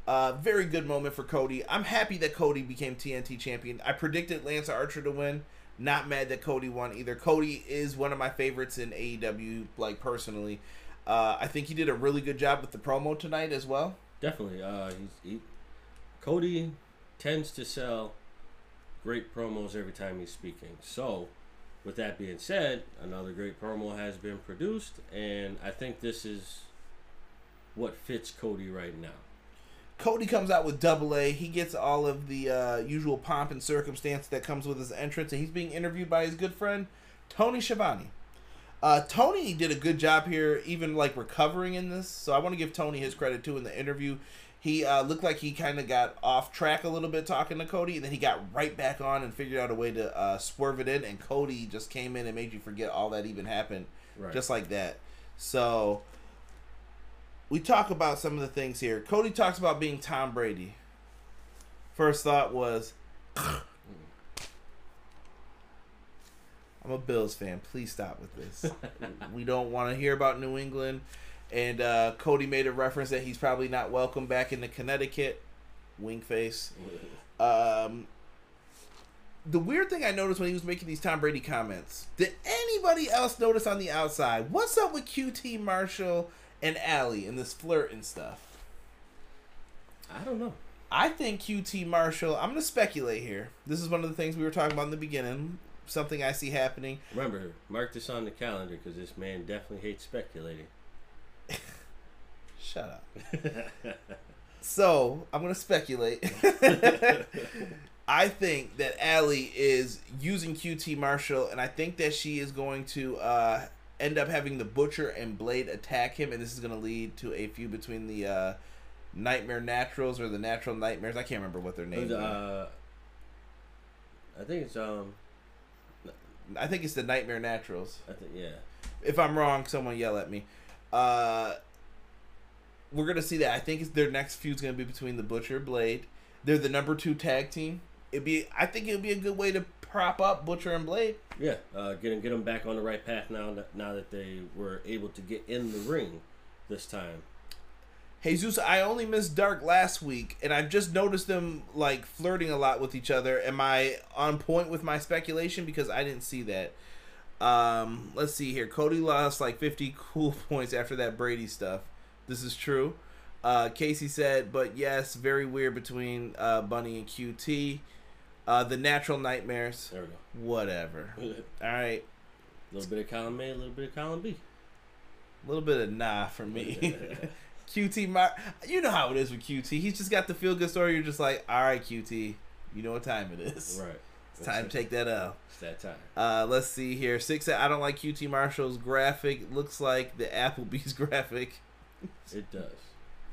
Uh, very good moment for Cody. I'm happy that Cody became TNT champion. I predicted Lance Archer to win. Not mad that Cody won either. Cody is one of my favorites in AEW, like personally. Uh, I think he did a really good job with the promo tonight as well. Definitely. Uh, he's he, Cody tends to sell great promos every time he's speaking. So, with that being said, another great promo has been produced, and I think this is what fits Cody right now. Cody comes out with double A. He gets all of the uh, usual pomp and circumstance that comes with his entrance, and he's being interviewed by his good friend Tony Schiavone. Uh, Tony did a good job here, even like recovering in this. So I want to give Tony his credit too in the interview. He uh, looked like he kind of got off track a little bit talking to Cody, and then he got right back on and figured out a way to uh, swerve it in. And Cody just came in and made you forget all that even happened, Right. just like that. So we talk about some of the things here. Cody talks about being Tom Brady. First thought was, I'm a Bills fan. Please stop with this. we don't want to hear about New England. And uh, Cody made a reference that he's probably not welcome back into Connecticut. Wink face. Um, the weird thing I noticed when he was making these Tom Brady comments, did anybody else notice on the outside? What's up with QT Marshall and Allie and this flirt and stuff? I don't know. I think QT Marshall, I'm going to speculate here. This is one of the things we were talking about in the beginning. Something I see happening. Remember, mark this on the calendar because this man definitely hates speculating. Shut up. So I'm gonna speculate. I think that Allie is using QT Marshall, and I think that she is going to uh, end up having the Butcher and Blade attack him, and this is gonna lead to a feud between the uh, Nightmare Naturals or the Natural Nightmares. I can't remember what their names are. uh, I think it's um. I think it's the Nightmare Naturals. I think yeah. If I'm wrong, someone yell at me. Uh, we're gonna see that. I think it's their next feud's gonna be between the Butcher Blade. They're the number two tag team. It'd be. I think it'd be a good way to prop up Butcher and Blade. Yeah, uh, get them, get them back on the right path now. That, now that they were able to get in the ring this time. Jesus, I only missed Dark last week, and I've just noticed them like flirting a lot with each other. Am I on point with my speculation? Because I didn't see that. Um, let's see here. Cody lost like 50 cool points after that Brady stuff. This is true. Uh, Casey said, but yes, very weird between uh, Bunny and QT. Uh, the Natural Nightmares. There we go. Whatever. All right. a little bit of column A, a little bit of column B. A little bit of nah for me. QT, Mar- you know how it is with QT. He's just got the feel good story. You're just like, all right, QT, you know what time it is. Right. It's time to take that out. It's that time. Uh, let's see here. Six. I don't like QT Marshall's graphic. Looks like the Applebee's graphic. It does.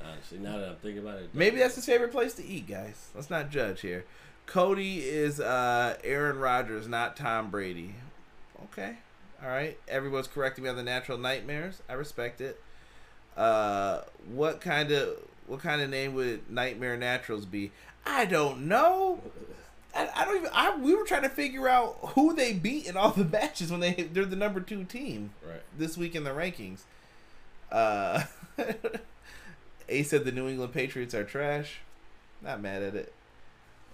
Honestly, now that I'm thinking about it, Maybe that's his favorite place to eat, guys. Let's not judge here. Cody is uh, Aaron Rodgers, not Tom Brady. Okay. All right. Everyone's correcting me on the natural nightmares. I respect it. Uh, what kind of what kind of name would Nightmare Naturals be? I don't know. I, I don't even. I we were trying to figure out who they beat in all the matches when they they're the number two team Right. this week in the rankings. Uh, A said the New England Patriots are trash. Not mad at it.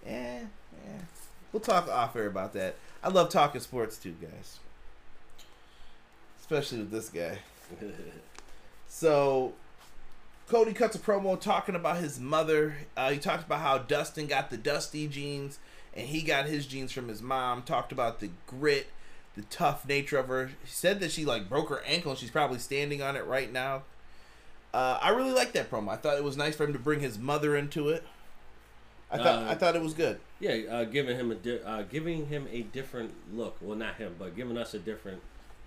Eh, eh. We'll talk off air about that. I love talking sports too, guys. Especially with this guy. So, Cody cuts a promo talking about his mother. Uh, he talked about how Dustin got the Dusty genes and he got his genes from his mom. Talked about the grit, the tough nature of her. She said that she like broke her ankle, and she's probably standing on it right now. Uh, I really like that promo. I thought it was nice for him to bring his mother into it. I thought Uh, I thought it was good. Yeah, uh, giving him a di- uh, giving him a different look. Well, not him, but giving us a different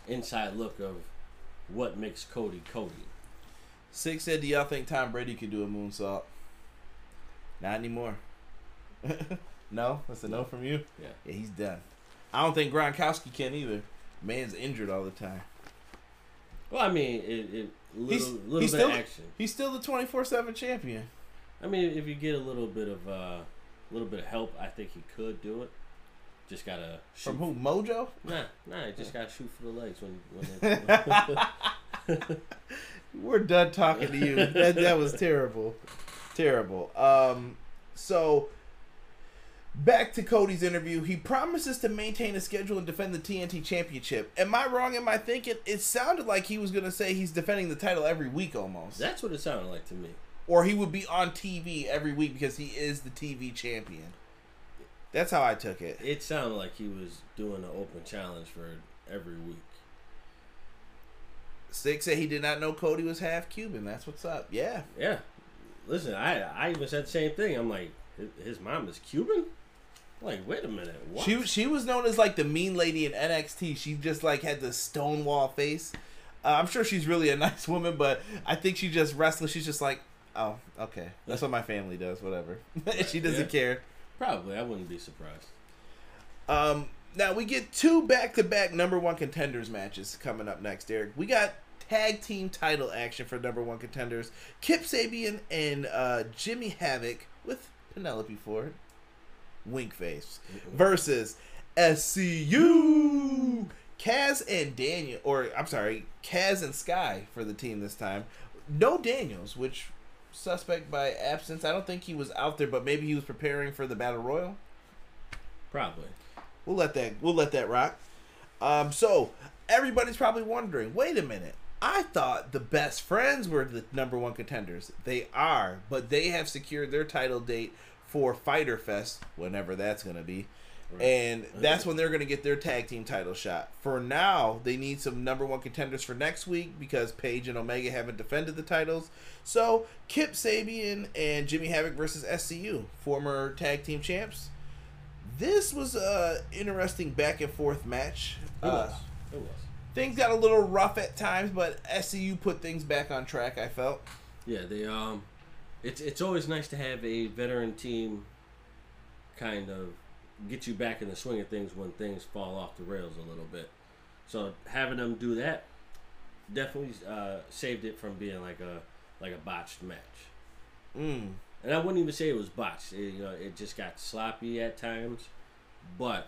inside look of what makes Cody Cody. Six said, "Do y'all think Tom Brady could do a moonsault?" Not anymore. no, that's a no from you. Yeah. Yeah, he's done. I don't think Gronkowski can either. Man's injured all the time. Well, I mean, it, it little He's- little he's bit still- of action. He's still the twenty four seven champion. I mean, if you get a little bit of uh, a little bit of help, I think he could do it. Just gotta shoot. From who? Mojo? Nah, nah. Just gotta shoot for the legs when when. It, We're done talking to you. That, that was terrible. Terrible. Um, so back to Cody's interview. He promises to maintain a schedule and defend the TNT championship. Am I wrong? Am I thinking it sounded like he was gonna say he's defending the title every week almost. that's what it sounded like to me. or he would be on TV every week because he is the TV champion. That's how I took it. It sounded like he was doing an open challenge for every week. Stick said he did not know Cody was half Cuban. That's what's up. Yeah. Yeah. Listen, I I even said the same thing. I'm like, his mom is Cuban. Like, wait a minute, what? She she was known as like the mean lady in NXT. She just like had the stonewall face. Uh, I'm sure she's really a nice woman, but I think she just restless. She's just like, oh, okay, that's what my family does. Whatever. she doesn't Yeah. care. Probably, I wouldn't be surprised. Um, now we get two back-to-back number one contenders matches coming up next, Derek. We got tag team title action for number one contenders: Kip Sabian and uh, Jimmy Havoc with Penelope Ford, wink face, versus SCU, Kaz and Daniel, or I'm sorry, Kaz and Sky for the team this time. No Daniels, which suspect by absence. I don't think he was out there, but maybe he was preparing for the battle royal. Probably. We'll let that we'll let that rock. Um, so everybody's probably wondering, wait a minute. I thought the best friends were the number one contenders. They are, but they have secured their title date for Fyter Fest, whenever that's gonna be. And that's when they're gonna get their tag team title shot. For now, they need some number one contenders for next week because Page and Omega haven't defended the titles. So Kip Sabian and Jimmy Havoc versus SCU, former tag team champs this was a interesting back and forth match. It Uh, was. It was. things got a little rough at times, but SCU put things back on track. I felt. Yeah, they um, it's it's always nice to have a veteran team, kind of get you back in the swing of things when things fall off the rails a little bit. So having them do that definitely uh, saved it from being like a like a botched match. Mm. And I wouldn't even say it was botched. It, you know, it just got sloppy at times, but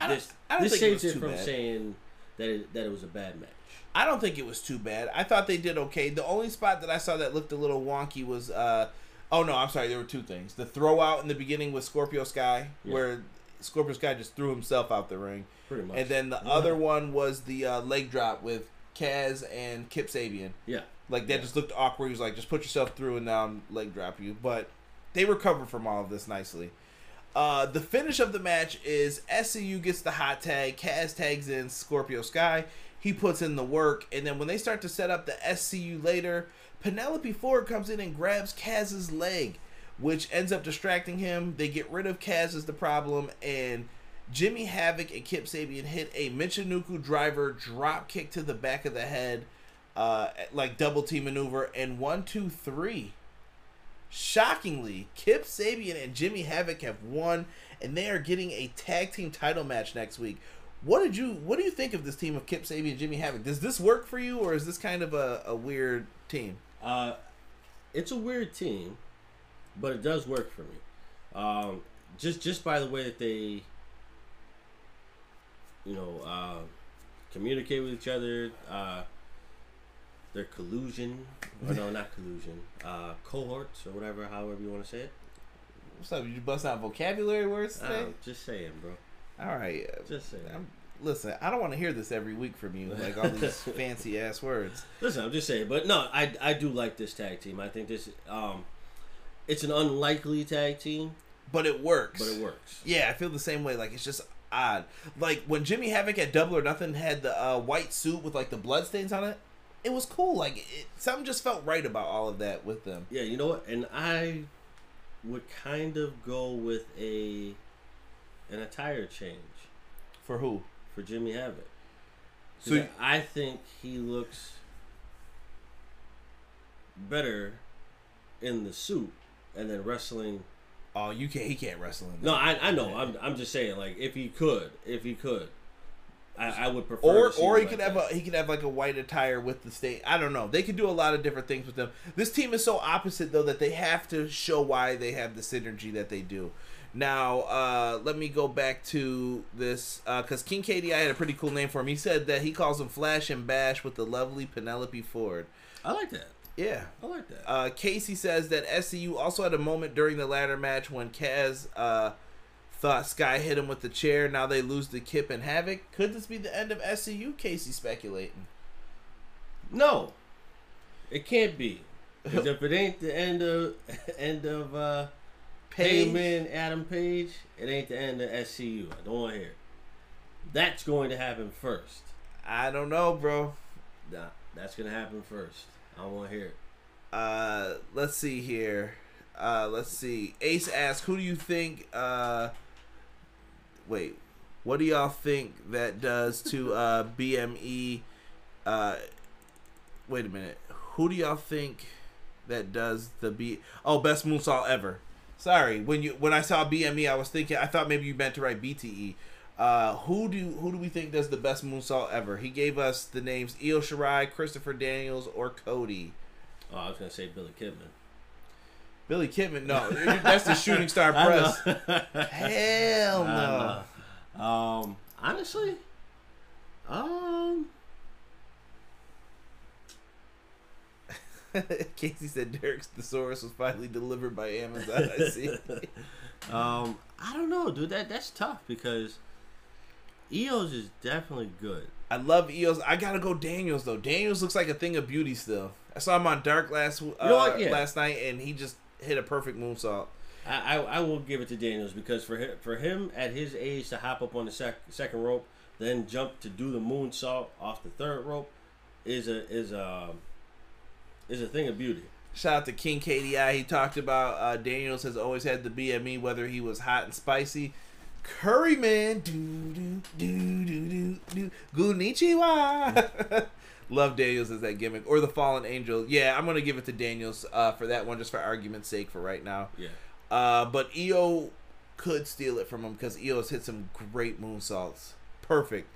I this I this it saves was it from bad. saying that it, that it was a bad match. I don't think it was too bad. I thought they did okay. The only spot that I saw that looked a little wonky was, uh, oh no, I'm sorry. There were two things. The throw out in the beginning with Scorpio Sky, Yeah. where Scorpio Sky just threw himself out the ring, Pretty much. and then the other one was the uh, leg drop with Kaz and Kip Sabian. yeah, Like that Yeah. just looked awkward. He was like, just put yourself through and now I'm leg drop you. But they recovered from all of this nicely. Uh, the finish of the match is SCU gets the hot tag. Kaz tags in Scorpio Sky. He puts in the work, and then when they start to set up the SCU later, Penelope Ford comes in and grabs Kaz's leg, which ends up distracting him. They get rid of Kaz as the problem, and Jimmy Havoc and Kip Sabian hit a Michinoku driver drop kick to the back of the head, uh, like double team maneuver, and one, two, three. Shockingly, Kip Sabian and Jimmy Havoc have won, and they are getting a tag team title match next week. What did you What do you think of this team of Kip Sabian and Jimmy Havoc? Does this work for you, or is this kind of a, a weird team? Uh, it's a weird team, but it does work for me. Um, just just by the way that they, you know, uh, communicate with each other. Uh, their collusion, or no, not collusion. Uh, cohorts or whatever, however you want to say it. What's up? You bust out vocabulary words today? Uh, just saying, bro. All right. Just saying. I'm, listen, I don't want to hear this every week from you, like all these fancy ass words. Listen, I'm just saying, but no, I I do like this tag team. I think this um, it's an unlikely tag team, But it works. but it works. Yeah, I feel the same way. Like it's just odd. Like when Jimmy Havoc at Double or Nothing had the uh, white suit with like the blood stains on it, it was cool. Like it, something just felt right about all of that with them. Yeah, you know what? And I would kind of go with a an attire change For who? for Jimmy Havoc. So you- I think he looks better in the suit and then wrestling. Oh, you can't. He can't wrestle in that. No, I I know. I'm I'm just saying like if he could, if he could. I, I would prefer. Or or he like could have a he could have like a white attire with the state. I don't know. They could do a lot of different things with them. This team is so opposite though that they have to show why they have the synergy that they do. Now, uh, let me go back to this because King KDI had a pretty cool name for him. He said that he calls him Flash and Bash with the lovely Penelope Ford. I like that. Yeah. I like that. Uh, Casey says that SCU also had a moment during the ladder match when Kaz uh, thought Sky hit him with the chair. Now they lose to Kip and Havoc. Could this be the end of SCU? Casey speculating. no, it can't be. 'Cause if it ain't the end of end of uh, Page. Hangman, Adam Page, it ain't the end of SCU. I don't want to hear. it. That's going to happen first. I don't know, bro. Nah, that's gonna happen first. I don't want to hear it. Uh, let's see here. Uh, let's see. Ace asks, "Who do you think?" Uh, wait, what do y'all think that does to uh, BME? Uh, wait a minute. Who do y'all think that does the B? Oh, best moonsault ever. Sorry, when you when I saw BME, I was thinking I thought maybe you meant to write BTE. Uh, who do who do we think does the best moonsault ever? He gave us the names Io Shirai, Christopher Daniels, or Cody. Oh, I was gonna say Billy Kidman. Billy Kidman, no, that's the shooting star press. Hell no. Um, honestly, um, Casey said Derek's thesaurus was finally delivered by Amazon. I see. um, I don't know, dude. That that's tough because Io's is definitely good. I love Io's. I gotta go Daniels though. Daniels looks like a thing of beauty still. I saw him on Dark last uh, know what? Yeah. last night, and he just hit a perfect moonsault. I, I, I will give it to Daniels because for him, for him at his age to hop up on the sec, second rope, then jump to do the moonsault off the third rope, is a is a is a thing of beauty. Shout out to King KDI. He talked about uh, Daniels has always had the BME, whether he was hot and spicy. Curry man, do do do do do do. Konnichiwa. Love Daniels as that gimmick, or the Fallen Angel. Yeah, I'm gonna give it to Daniels uh, for that one, just for argument's sake, for right now. Yeah. Uh, but Io could steal it from him because Io has hit some great moonsaults. Perfect.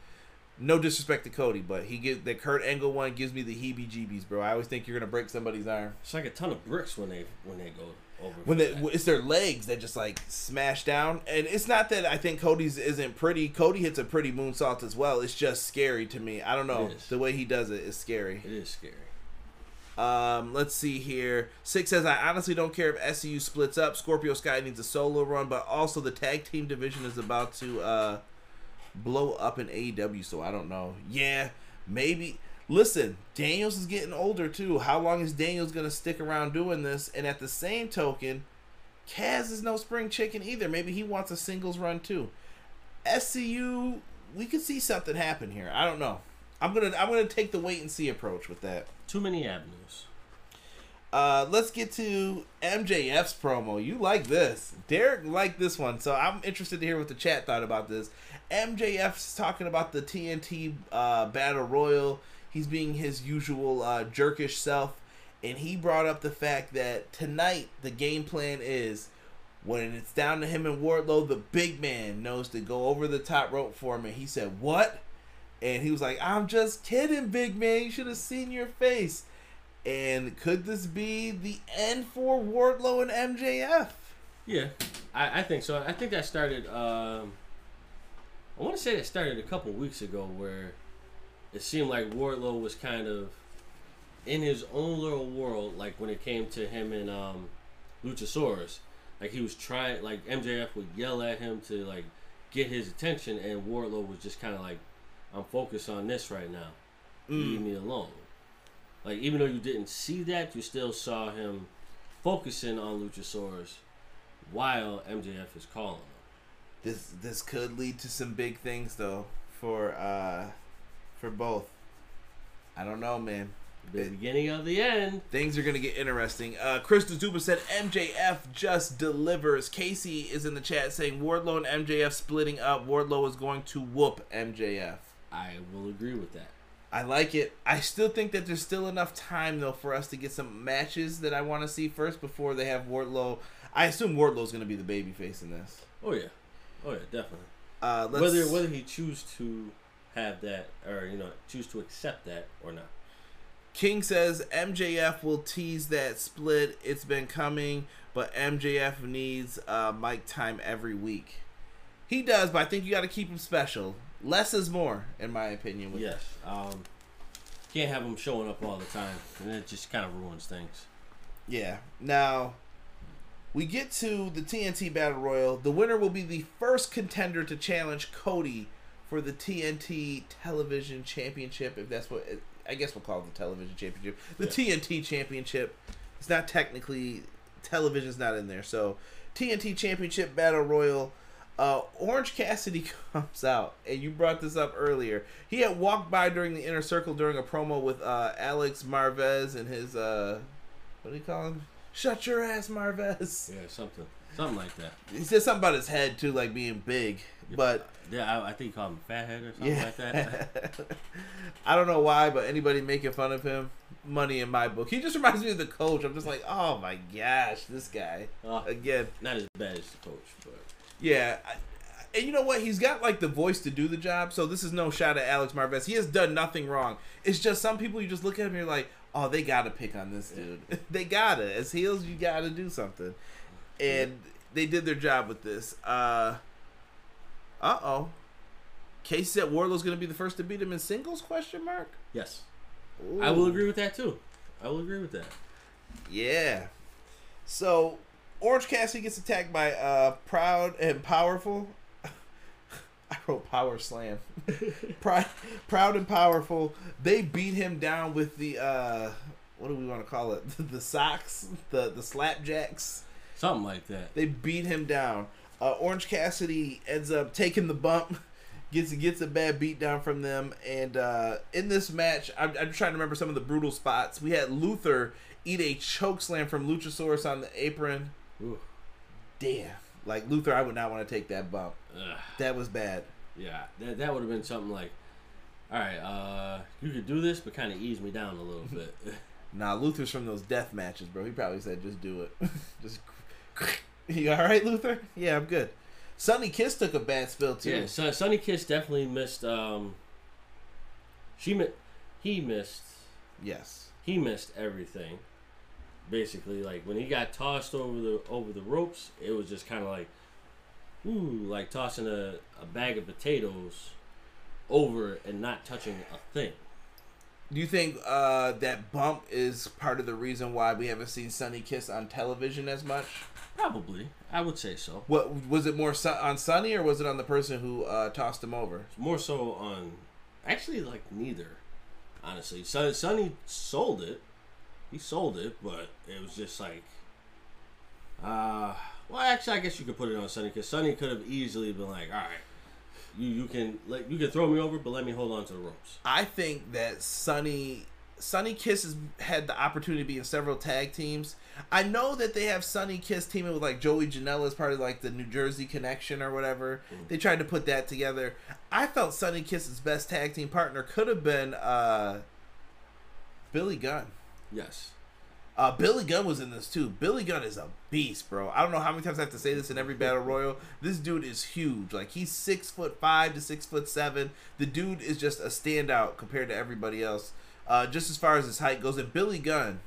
No disrespect to Cody, but he get the Kurt Angle one gives me the heebie-jeebies, bro. I always think you're gonna break somebody's arm. It's like a ton of bricks when they when they go over. when they, it's their legs that just like smash down. And it's not that i think cody's isn't pretty. Cody hits a pretty moonsault as well. It's just scary to me. I don't know. The way he does it is scary. It is scary. um let's see here. Six says i honestly don't care if scu splits up. Scorpio sky needs a solo run but also the tag team division is about to uh blow up in aew so i don't know. Yeah maybe listen daniels is getting older too how long is daniels gonna stick around doing this and at the same token Kaz is no spring chicken either. Maybe he wants a singles run too. SCU, we could see something happen here. I don't know. I'm gonna I'm gonna take the wait and see approach with that. Too many avenues. Uh, let's get to MJF's promo. You like this. Derek liked this one, so I'm interested to hear what the chat thought about this. MJF's talking about the TNT uh, Battle Royal. He's being his usual uh, jerkish self, and he brought up the fact that tonight the game plan is when it's down to him and Wardlow, the big man knows to go over the top rope for him. And he said, What? And he was like, I'm just kidding, big man. You should have seen your face. And could this be the end for Wardlow and MJF? Yeah, I, I think so. I think that started. Um, I want to say that started a couple weeks ago, where it seemed like Wardlow was kind of in his own little world. Like when it came to him and um, Luchasaurus, like he was trying. Like MJF would yell at him to like get his attention, and Wardlow was just kind of like, "I'm focused on this right now. Leave me alone." Like even though you didn't see that, you still saw him focusing on Luchasaurus while MJF is calling him. This this could lead to some big things though for uh for both. I don't know, man. The beginning of the end. Things are gonna get interesting. Uh, Chris Zuba said MJF just delivers. Casey is in the chat saying Wardlow and MJF splitting up. Wardlow is going to whoop MJF. I will agree with that. I like it. I still think that there's still enough time though for us to get some matches that I want to see first before they have Wardlow. I assume Wardlow's gonna be the babyface in this. Oh yeah, oh yeah, definitely. Uh, let's, Whether whether he choose to have that or you know choose to accept that or not. King says MJF will tease that split. It's been coming, but MJF needs uh, mic time every week. He does, but I think you got to keep him special. Less is more, in my opinion. With Yes. Um, can't have him showing up all the time, and it just kind of ruins things. Yeah. Now, we get to the TNT Battle Royal. The winner will be the first contender to challenge Cody for the TNT Television Championship, if that's what I guess we'll call it the Television Championship. The Yeah. TNT Championship. It's not technically television's not in there. So TNT Championship Battle Royal. Uh, Orange Cassidy comes out, and you brought this up earlier. He had walked by during the inner circle during a promo with uh, Alex Marvez and his uh, what do you call him? Shut your ass, Marvez. Yeah, something, something like that. He said something about his head too, like being big. But Yeah, I, I think he called him fathead or something yeah, like that. I don't know why, but anybody making fun of him, money in my book. He just reminds me of the coach. I'm just like, oh my gosh, this guy Uh, again. not as bad as the coach, but Yeah. I, and you know what? He's got like the voice to do the job. So this is no shot at Alex Marvez. He has done nothing wrong. It's just some people you just look at him and you're like, oh, they gotta pick on this dude. they gotta. As heels, you gotta do something. And they did their job with this. Uh oh. Casey said Wardlow's gonna be the first to beat him in singles? Question mark. yes, I will agree with that too. I will agree with that. Yeah. So Orange Cassidy gets attacked by uh Proud and Powerful. I wrote Power Slam. Proud, Proud and Powerful. They beat him down with the uh what do we want to call it? The socks, the the slapjacks. Something like that. They beat him down. Uh, Orange Cassidy ends up taking the bump, gets gets a bad beat down from them, and uh, in this match, I'm, I'm trying to remember some of the brutal spots. We had Luther eat a choke slam from Luchasaurus on the apron. Ooh. Damn, like Luther, I would not want to take that bump. Ugh. That was bad. Yeah, that that would have been something like, all right, uh, you could do this, but kind of ease me down a little bit. Nah, Luther's from those death matches, bro. He probably said, "Just do it." Just. You all right, Luther? Yeah, I'm good. Sunny Kiss took a bad spill too. yeah, so Sunny Kiss definitely missed. Um, she mi- he missed Yes. he missed everything. Basically, like when he got tossed over the over the ropes, it was just kind of like, ooh, like tossing a, a bag of potatoes over and not touching a thing. Do you think uh, that bump is part of the reason why we haven't seen Sunny Kiss on television as much? Probably, I would say so. What was it more Sun- on Sunny or was it on the person who uh, tossed him over? More so on, actually, like neither. Honestly, Sunny sold it. He sold it, but it was just like, uh, well, actually, I guess you could put it on Sunny because Sunny could have easily been like, all right, you you can like you can throw me over, but let me hold on to the ropes. I think that Sunny Sunny Kiss has had the opportunity to be in several tag teams. I know that they have Sunny Kiss teaming with like Joey Janela as part of like the New Jersey connection or whatever. They tried to put that together. I felt Sunny Kiss's best tag team partner could have been uh, Billy Gunn. Yes. Uh, Billy Gunn was in this too. Billy Gunn is a beast, bro. I don't know how many times I have to say this in every battle royal. This dude is huge. Like he's six foot five to six foot seven. The dude is just a standout compared to everybody else. Uh, just as far as his height goes, and Billy Gunn,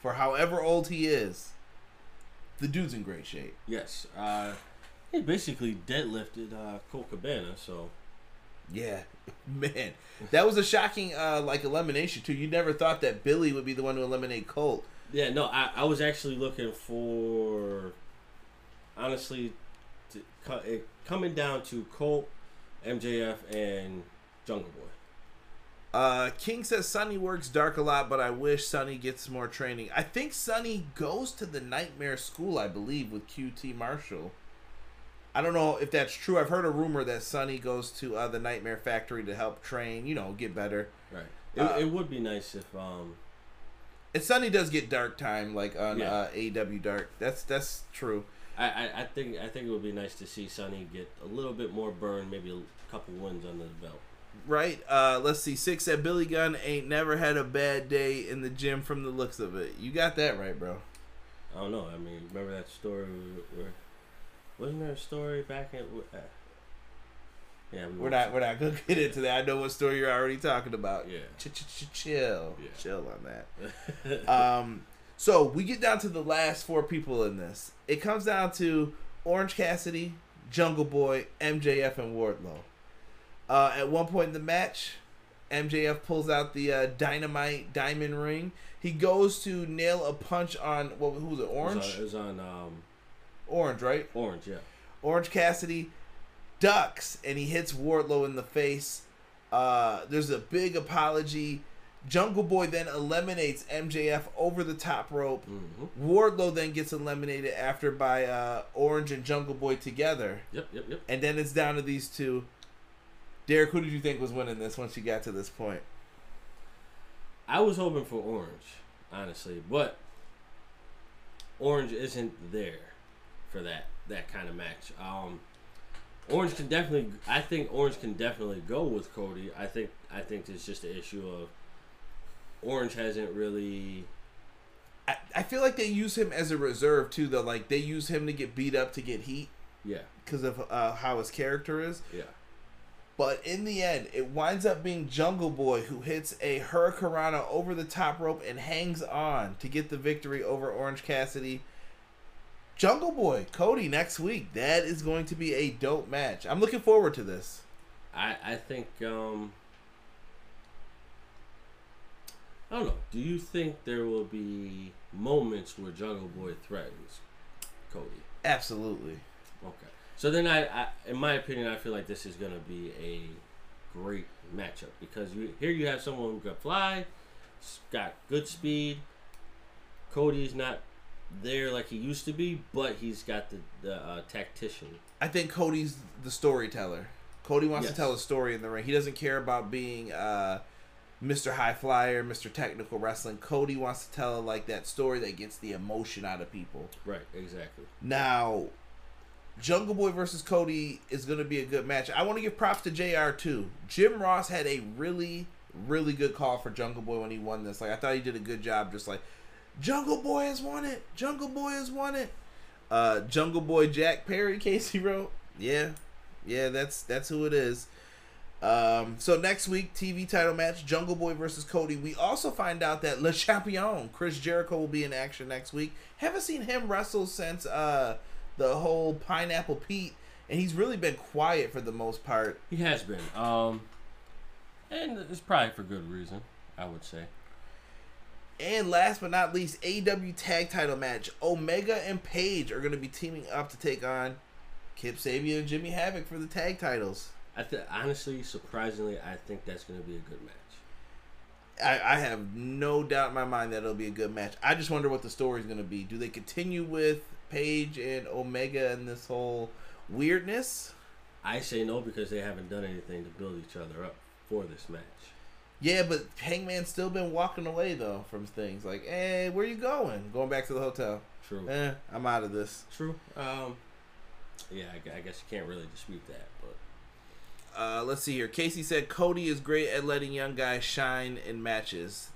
for however old he is, the dude's in great shape. Yes. Uh, he basically deadlifted uh, Colt Cabana, so Yeah, man, that was a shocking uh, like elimination too. You never thought that Billy would be the one to eliminate Colt. yeah. No, I, I was actually looking for, honestly, to, it, coming down to Colt, MJF, and Jungle Boy. Uh, King says Sunny works dark a lot, but I wish Sunny gets more training. I think Sunny goes to the Nightmare School, I believe, with QT Marshall. I don't know if that's true. I've heard a rumor that Sunny goes to uh, the Nightmare Factory to help train, you know, get better. Right. It, Uh, it would be nice if um And Sunny does get dark time, like on Yeah. uh, AW Dark. That's that's true. I, I, I think I think it would be nice to see Sunny get a little bit more burn, maybe a couple wins under the belt. Right. Uh, let's see. Six said Billy Gunn ain't never had a bad day in the gym from the looks of it. You got that right, bro. I don't know. I mean, remember that story where wasn't there a story back at uh, Yeah, we We're won't We're not gonna get into that. I know what story you're already talking about. Yeah. Ch- ch- ch- chill. Yeah. Chill on that. Um, so we get down to the last four people in this. It comes down to Orange Cassidy, Jungle Boy, MJF, and Wardlow. Uh, at one point in the match, MJF pulls out the uh, dynamite diamond ring. He goes to nail a punch on what? Who was it? It was Orange. on, it was on um, Orange, right? Orange, yeah. Orange Cassidy ducks and he hits Wardlow in the face. Uh, there's a big apology. Jungle Boy then eliminates MJF over the top rope. hmm Wardlow then gets eliminated after by uh, Orange and Jungle Boy together. Yep, yep, yep. And then it's down to these two. Derek, who did you think was winning this once you got to this point? I was hoping for Orange, honestly, but Orange isn't there for that that kind of match. Um, Orange can definitely, I think Orange can definitely go with Cody. I think I think it's just an issue of Orange hasn't really. I, I feel like they use him as a reserve too, though. Like they use him to get beat up to get heat Yeah, because of uh, how his character is. yeah, But in the end, it winds up being Jungle Boy who hits a Hurricanrana over the top rope and hangs on to get the victory over Orange Cassidy. Jungle Boy, Cody next week. That is going to be a dope match. I'm looking forward to this. I I think. um I don't know. Do you think there will be moments where Jungle Boy threatens Cody? Absolutely. Okay. So then I, I in my opinion, I feel like this is gonna be a great matchup because you here you have someone who can fly, got good speed. Cody's not there like he used to be, but he's got the the uh, tactician. I think Cody's the storyteller. Cody wants Yes. to tell a story in the ring. He doesn't care about being uh, Mr. High Flyer, Mr. Technical Wrestling. Cody wants to tell like that story that gets the emotion out of people. Right. Exactly. Now, Jungle Boy versus Cody is going to be a good match. I want to give props to JR too. Jim Ross had a really, really good call for Jungle Boy when he won this. Like, I thought he did a good job just like, Jungle Boy has won it. Jungle Boy has won it. Uh, Jungle Boy Jack Perry, Casey wrote. Yeah. Yeah, that's that's who it is. Um, so next week, TV title match, Jungle Boy versus Cody. We also find out that Le Champion, Chris Jericho, will be in action next week. Haven't seen him wrestle since uh, the whole Pineapple Pete, and he's really been quiet for the most part. He has been. Um, and it's probably for good reason. I would say. And last but not least, AEW Tag Title match. Omega and Page are going to be teaming up to take on Kip Sabian and Jimmy Havoc for the tag titles. I th- honestly, surprisingly, I think that's going to be a good match. I, I have no doubt in my mind that it'll be a good match. I just wonder what the story's going to be. Do they continue with Page and Omega and this whole weirdness? I say no because they haven't done anything to build each other up for this match. Yeah, but Hangman's still been walking away though from things like, "Hey, where you going? Going back to the hotel? True. Eh, I'm out of this." True. Um, yeah, I, I guess you can't really dispute that, but Uh, let's see here. Casey said Cody is great at letting young guys shine in matches.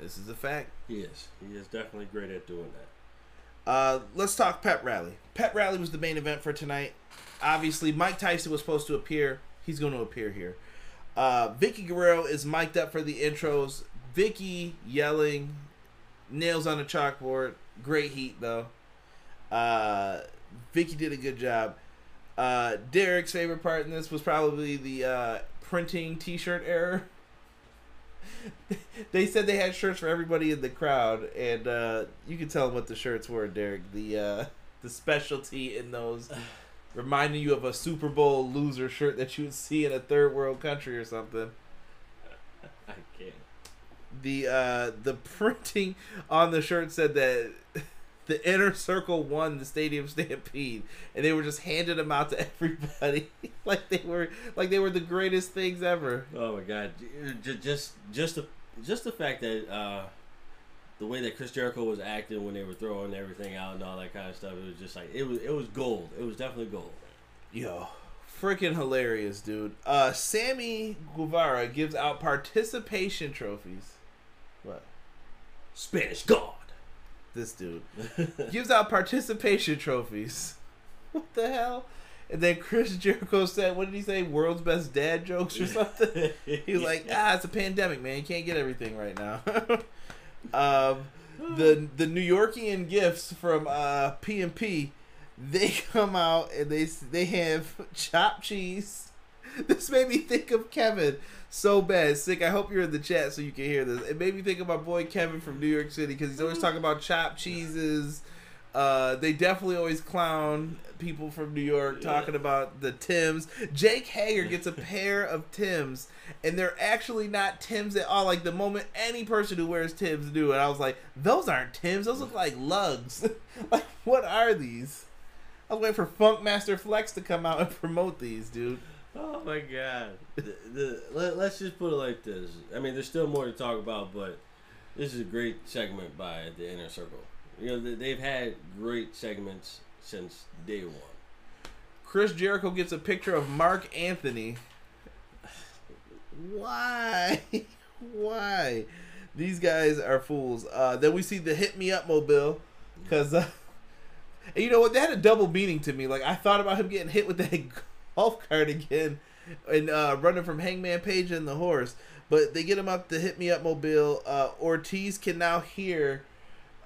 This is a fact. he is. He is definitely great at doing that. Uh, let's talk Pep Rally. Pep Rally was the main event for tonight. Obviously, Mike Tyson was supposed to appear. He's going to appear here. Uh, Vickie Guerrero is mic'd up for the intros. Vickie yelling, nails on the chalkboard. Great heat though. Uh, Vickie did a good job. Uh, Derek's favorite part in this was probably the uh, printing T-shirt error. they said they had shirts for everybody in the crowd, and uh, you can tell them what the shirts were, Derek. The uh, the specialty in those, reminding you of a Super Bowl loser shirt that you would see in a third world country or something. I can't. The uh, the printing on the shirt said that the inner circle won the stadium stampede, and they were just handing them out to everybody like they were like they were the greatest things ever. Oh my god! J- Just, just the, just the fact that uh, the way that Chris Jericho was acting when they were throwing everything out and all that kind of stuff, it was just like it was, it was gold. It was definitely gold. Yo, freaking hilarious, dude. Uh, Sammy Guevara gives out participation trophies. What? Spanish God. This dude gives out participation trophies. What the hell? And then Chris Jericho said, "What did he say? World's best dad jokes or something." He was like, "Ah, it's a pandemic, man. You can't get everything right now." Um, the the New Yorkian gifts from uh, P&P, they come out and they they have chopped cheese. This made me think of Kevin so bad. Sick. I hope you're in the chat so you can hear this. It made me think of my boy Kevin from New York City because he's always talking about chopped cheeses. Uh, they definitely always clown people from New York talking about the Tims. Jake Hager gets a pair of Tims, and they're actually not Tims at all. Like the moment any person who wears Tims do it, I was like, those aren't Tims. Those look like lugs. like, what are these? I was waiting for Funkmaster Flex to come out and promote these, dude. Oh my god. The, the, let, let's just put it like this. I mean, there's still more to talk about, but this is a great segment by the Inner Circle. You know, they- they've had great segments since day one. Chris Jericho gets a picture of Marc Anthony. Why? Why? These guys are fools. Uh, then we see the Hit Me Up mobile. Because, uh, and you know what? That had a double meaning to me. Like, I thought about him getting hit with that golf cart again and uh, running from Hangman Page and the horse. But they get him up the Hit Me Up mobile. Uh, Ortiz can now hear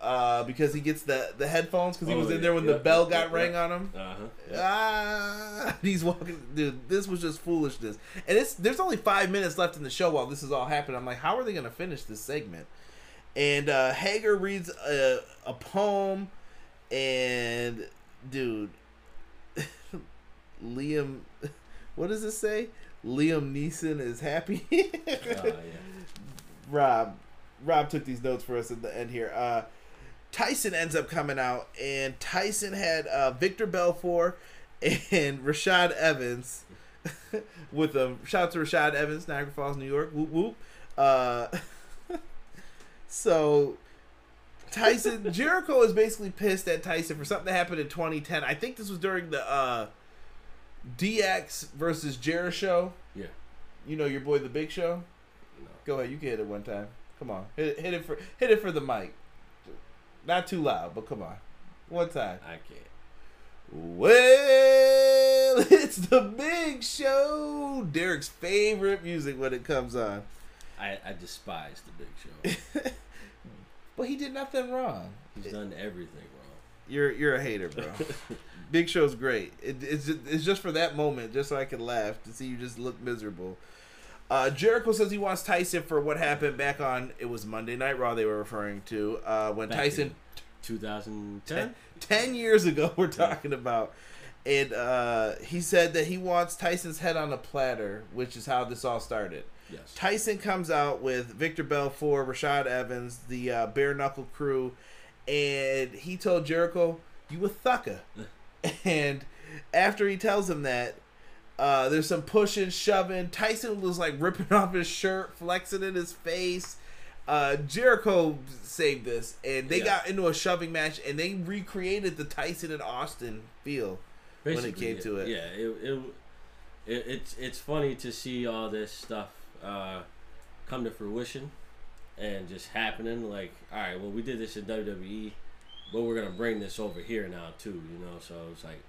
uh, because he gets the, the headphones because he Oh, was in there when yeah, the bell yeah, got yeah. rang on him. Uh huh. Ah, he's walking, dude. This was just foolishness, and it's there's only five minutes left in the show while this is all happening. I'm like, how are they gonna finish this segment? And uh, Hager reads a, a poem, and dude, Liam, what does it say? Liam Neeson is happy. Uh, yeah. Rob, Rob took these notes for us at the end here. Uh, Tyson ends up coming out, and Tyson had uh, Victor Belfort and Rashad Evans with him. Shout out to Rashad Evans, Niagara Falls, New York. Whoop whoop. Uh, so Tyson Jericho is basically pissed at Tyson for something that happened in 2010. I think this was during the uh, DX versus Jericho. Yeah. You know your boy the Big Show. No. Go ahead, you can hit it one time. Come on, hit hit it for hit it for the mic. Not too loud, but come on, one time. I can't. Well, it's the Big Show. Derek's favorite music when it comes on. I, I despise the Big Show. But he did nothing wrong. He's done everything wrong. You're you're a hater, bro. Big Show's great. It, it's it's just for that moment, just so I can laugh to see you just look miserable. Uh, Jericho says he wants Tyson for what happened back on it was Monday Night Raw. They were referring to uh, when Back Tyson 2010. 10 years ago we're talking about and uh, he said that he wants tyson's head on a platter which is how this all started Yes. tyson comes out with victor belfort rashad evans the uh, bare knuckle crew and he told jericho you a thucker and after he tells him that uh, there's some pushing shoving tyson was like ripping off his shirt flexing in his face uh, Jericho saved this, and they Yeah. got into a shoving match, and they recreated the Tyson and Austin feel. when it Basically, came to it. Yeah, it, it, it it's it's funny to see all this stuff uh, come to fruition and just happening. Like, all right, well, we did this in WWE, but we're gonna bring this over here now too. You know, so it's like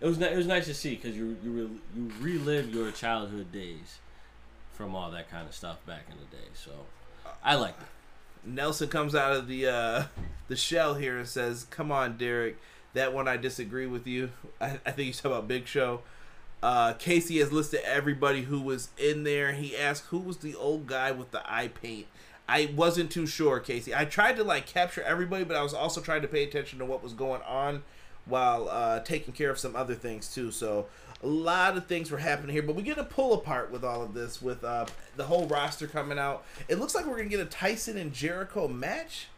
it was it was nice to see because you you re- you relive your childhood days from all that kind of stuff back in the day. So I liked it. Nelson comes out of the uh, the shell here and says, "Come on, Derek. That one I disagree with you. I, I think you talking about Big Show." Uh, Casey has listed everybody who was in there. He asked who was the old guy with the eye paint. I wasn't too sure, Casey. I tried to like capture everybody, but I was also trying to pay attention to what was going on while uh, taking care of some other things too. So a lot of things were happening here, but we get a pull apart with all of this, with uh, the whole roster coming out. It looks like we're gonna get a Tyson and Jericho match.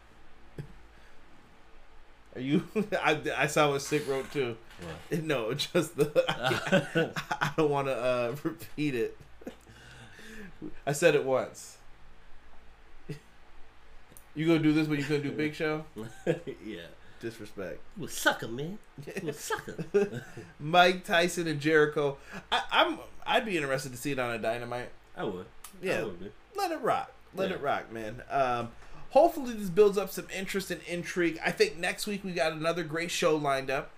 Are you? I, I saw what Sick wrote too. No, just the. I, can't- I don't want to uh, repeat it. I said it once. You gonna do this, but you gonna do Big Show? yeah, Disrespect. you a sucker, man. You a sucker. Mike Tyson and Jericho. I, I'm. I'd be interested to see it on a Dynamite. I would. Yeah. I would. Let it rock. Let Yeah. it rock, man. Um, hopefully this builds up some interest and intrigue. I think next week we got another great show lined up.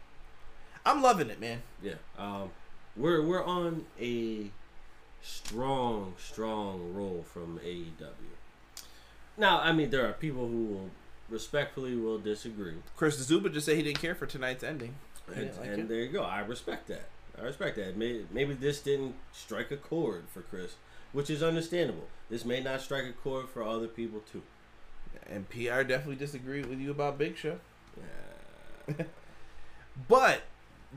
I'm loving it, man. Yeah. Um, we're we're on a strong, strong roll from AEW. Now, I mean, there are people who will respectfully will disagree, Chris Zuba just said he didn't care for tonight's ending. And, like and there you go. I respect that. I respect that. Maybe, maybe this didn't strike a chord for Chris, which is understandable. This may not strike a chord for other people too. And PR definitely disagreed with you about Big Show. Yeah. But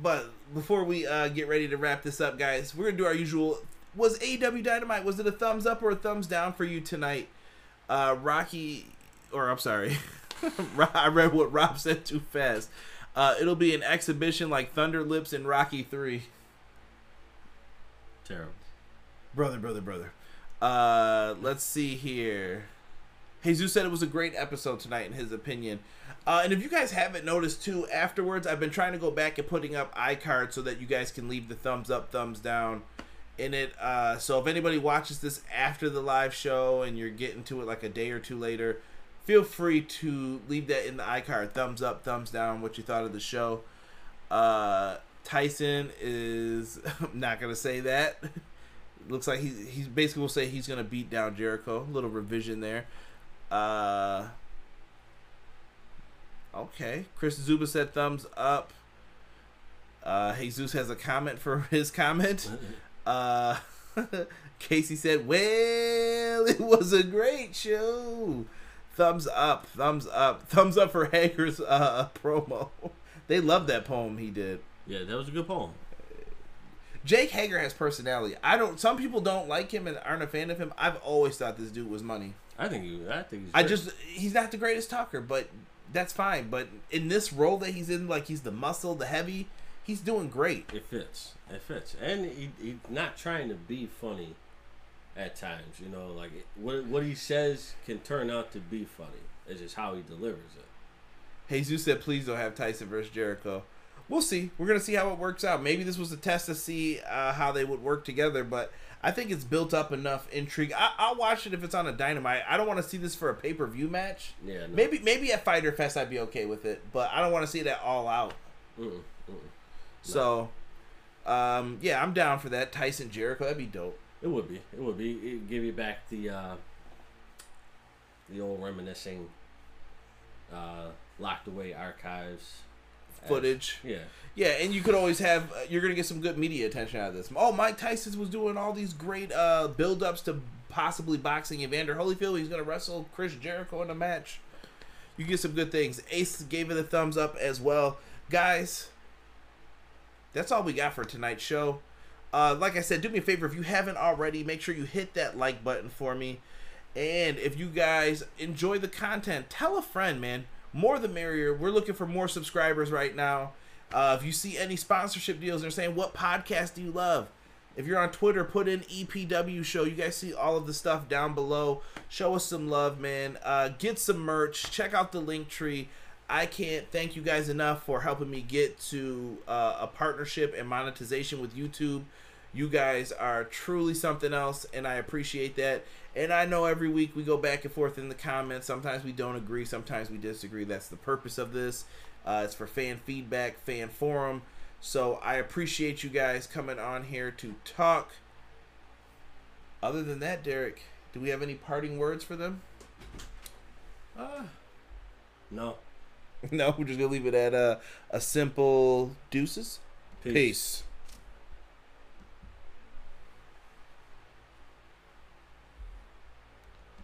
but before we uh, get ready to wrap this up, guys, we're gonna do our usual. Was AEW Dynamite? Was it a thumbs up or a thumbs down for you tonight? Uh, Rocky, or I'm sorry, I read what Rob said too fast. Uh, it'll be an exhibition like Thunder Lips and Rocky Three. Terrible. Brother, brother, brother. Uh, let's see here. Jesus said it was a great episode tonight, in his opinion. Uh, and if you guys haven't noticed too, afterwards, I've been trying to go back and putting up iCards so that you guys can leave the thumbs up, thumbs down in it. Uh, so if anybody watches this after the live show and you're getting to it like a day or two later, feel free to leave that in the iCard. Thumbs up, thumbs down, what you thought of the show. Uh, Tyson is I'm not gonna say that. Looks like he he's basically will say he's gonna beat down Jericho. A little revision there. Uh, okay, Chris Zuba said thumbs up. Uh, Jesus has a comment for his comment. Uh, Casey said, "Well, it was a great show. Thumbs up, thumbs up, thumbs up for Hager's uh, promo. they love that poem he did. Yeah, that was a good poem. Jake Hager has personality. I don't. Some people don't like him and aren't a fan of him. I've always thought this dude was money. I think he. I think he's. I great. just he's not the greatest talker, but that's fine. But in this role that he's in, like he's the muscle, the heavy, he's doing great. It fits. It fits, and he he's not trying to be funny. At times, you know, like what what he says can turn out to be funny. It's just how he delivers it. Jesus said, "Please don't have Tyson versus Jericho." We'll see. We're gonna see how it works out. Maybe this was a test to see uh, how they would work together, but I think it's built up enough intrigue. I- I'll watch it if it's on a Dynamite. I don't want to see this for a pay per view match. Yeah, no. Maybe maybe at Fyter Fest I'd be okay with it, but I don't want to see that all out. Mm-mm, mm-mm. So, um, yeah, I'm down for that. Tyson Jericho, that'd be dope. It would be. It would be. It give you back the uh, the old reminiscing, uh, locked away archives Footage. Yeah, Yeah, and you could always have uh, you're gonna get some good media attention out of this. Oh, Mike Tyson was doing all these great uh, build-ups to possibly boxing Evander Holyfield. He's gonna wrestle Chris Jericho in a match. You get some good things. Ace gave it a thumbs up as well, guys. That's all we got for tonight's show. Uh, like I said, do me a favor if you haven't already, make sure you hit that like button for me. And if you guys enjoy the content, tell a friend, man. More the merrier. We're looking for more subscribers right now. Uh, if you see any sponsorship deals, they're saying, "What podcast do you love?" If you're on Twitter, put in EPW show. You guys see all of the stuff down below. Show us some love, man. Uh, get some merch. Check out the link tree. I can't thank you guys enough for helping me get to uh, a partnership and monetization with YouTube. You guys are truly something else, and I appreciate that. And I know every week we go back and forth in the comments. Sometimes we don't agree, sometimes we disagree. That's the purpose of this. Uh, it's for fan feedback, fan forum. So I appreciate you guys coming on here to talk. Other than that, Derek, do we have any parting words for them? uh, no. no, we're just gonna leave it at a a simple deuces. Peace.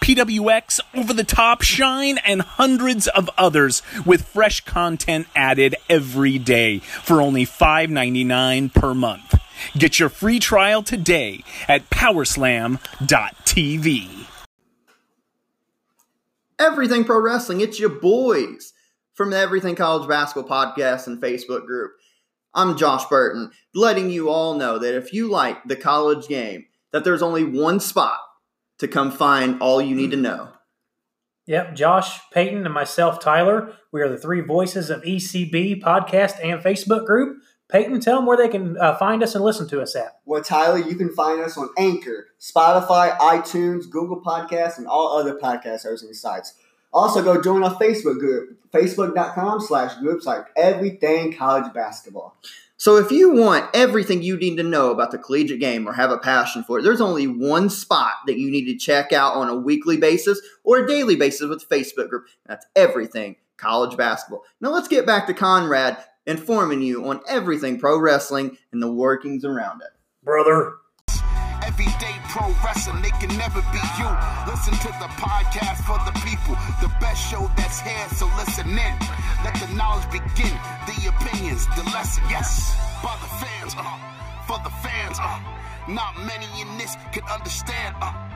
PWX, Over the Top, Shine, and hundreds of others with fresh content added every day for only $5.99 per month. Get your free trial today at powerslam.tv. Everything Pro Wrestling, it's your boys from the Everything College Basketball Podcast and Facebook group. I'm Josh Burton, letting you all know that if you like the college game, that there's only one spot to come find all you need to know. Yep, Josh, Peyton, and myself, Tyler. We are the three voices of ECB podcast and Facebook group. Peyton, tell them where they can uh, find us and listen to us at. Well, Tyler, you can find us on Anchor, Spotify, iTunes, Google Podcasts, and all other podcast hosting sites. Also, go join our Facebook group, facebook.com slash groups like everything college basketball. So if you want everything you need to know about the collegiate game or have a passion for it, there's only one spot that you need to check out on a weekly basis or a daily basis with the Facebook group. That's everything college basketball. Now let's get back to Conrad informing you on everything pro wrestling and the workings around it. Brother. Everyday pro wrestling, they can never be you. Listen to the podcast for the people, the best show that's here, so listen in. Let the knowledge begin, the opinions, the lesson, yes. By the fans, uh, for the fans, uh, not many in this can understand, uh.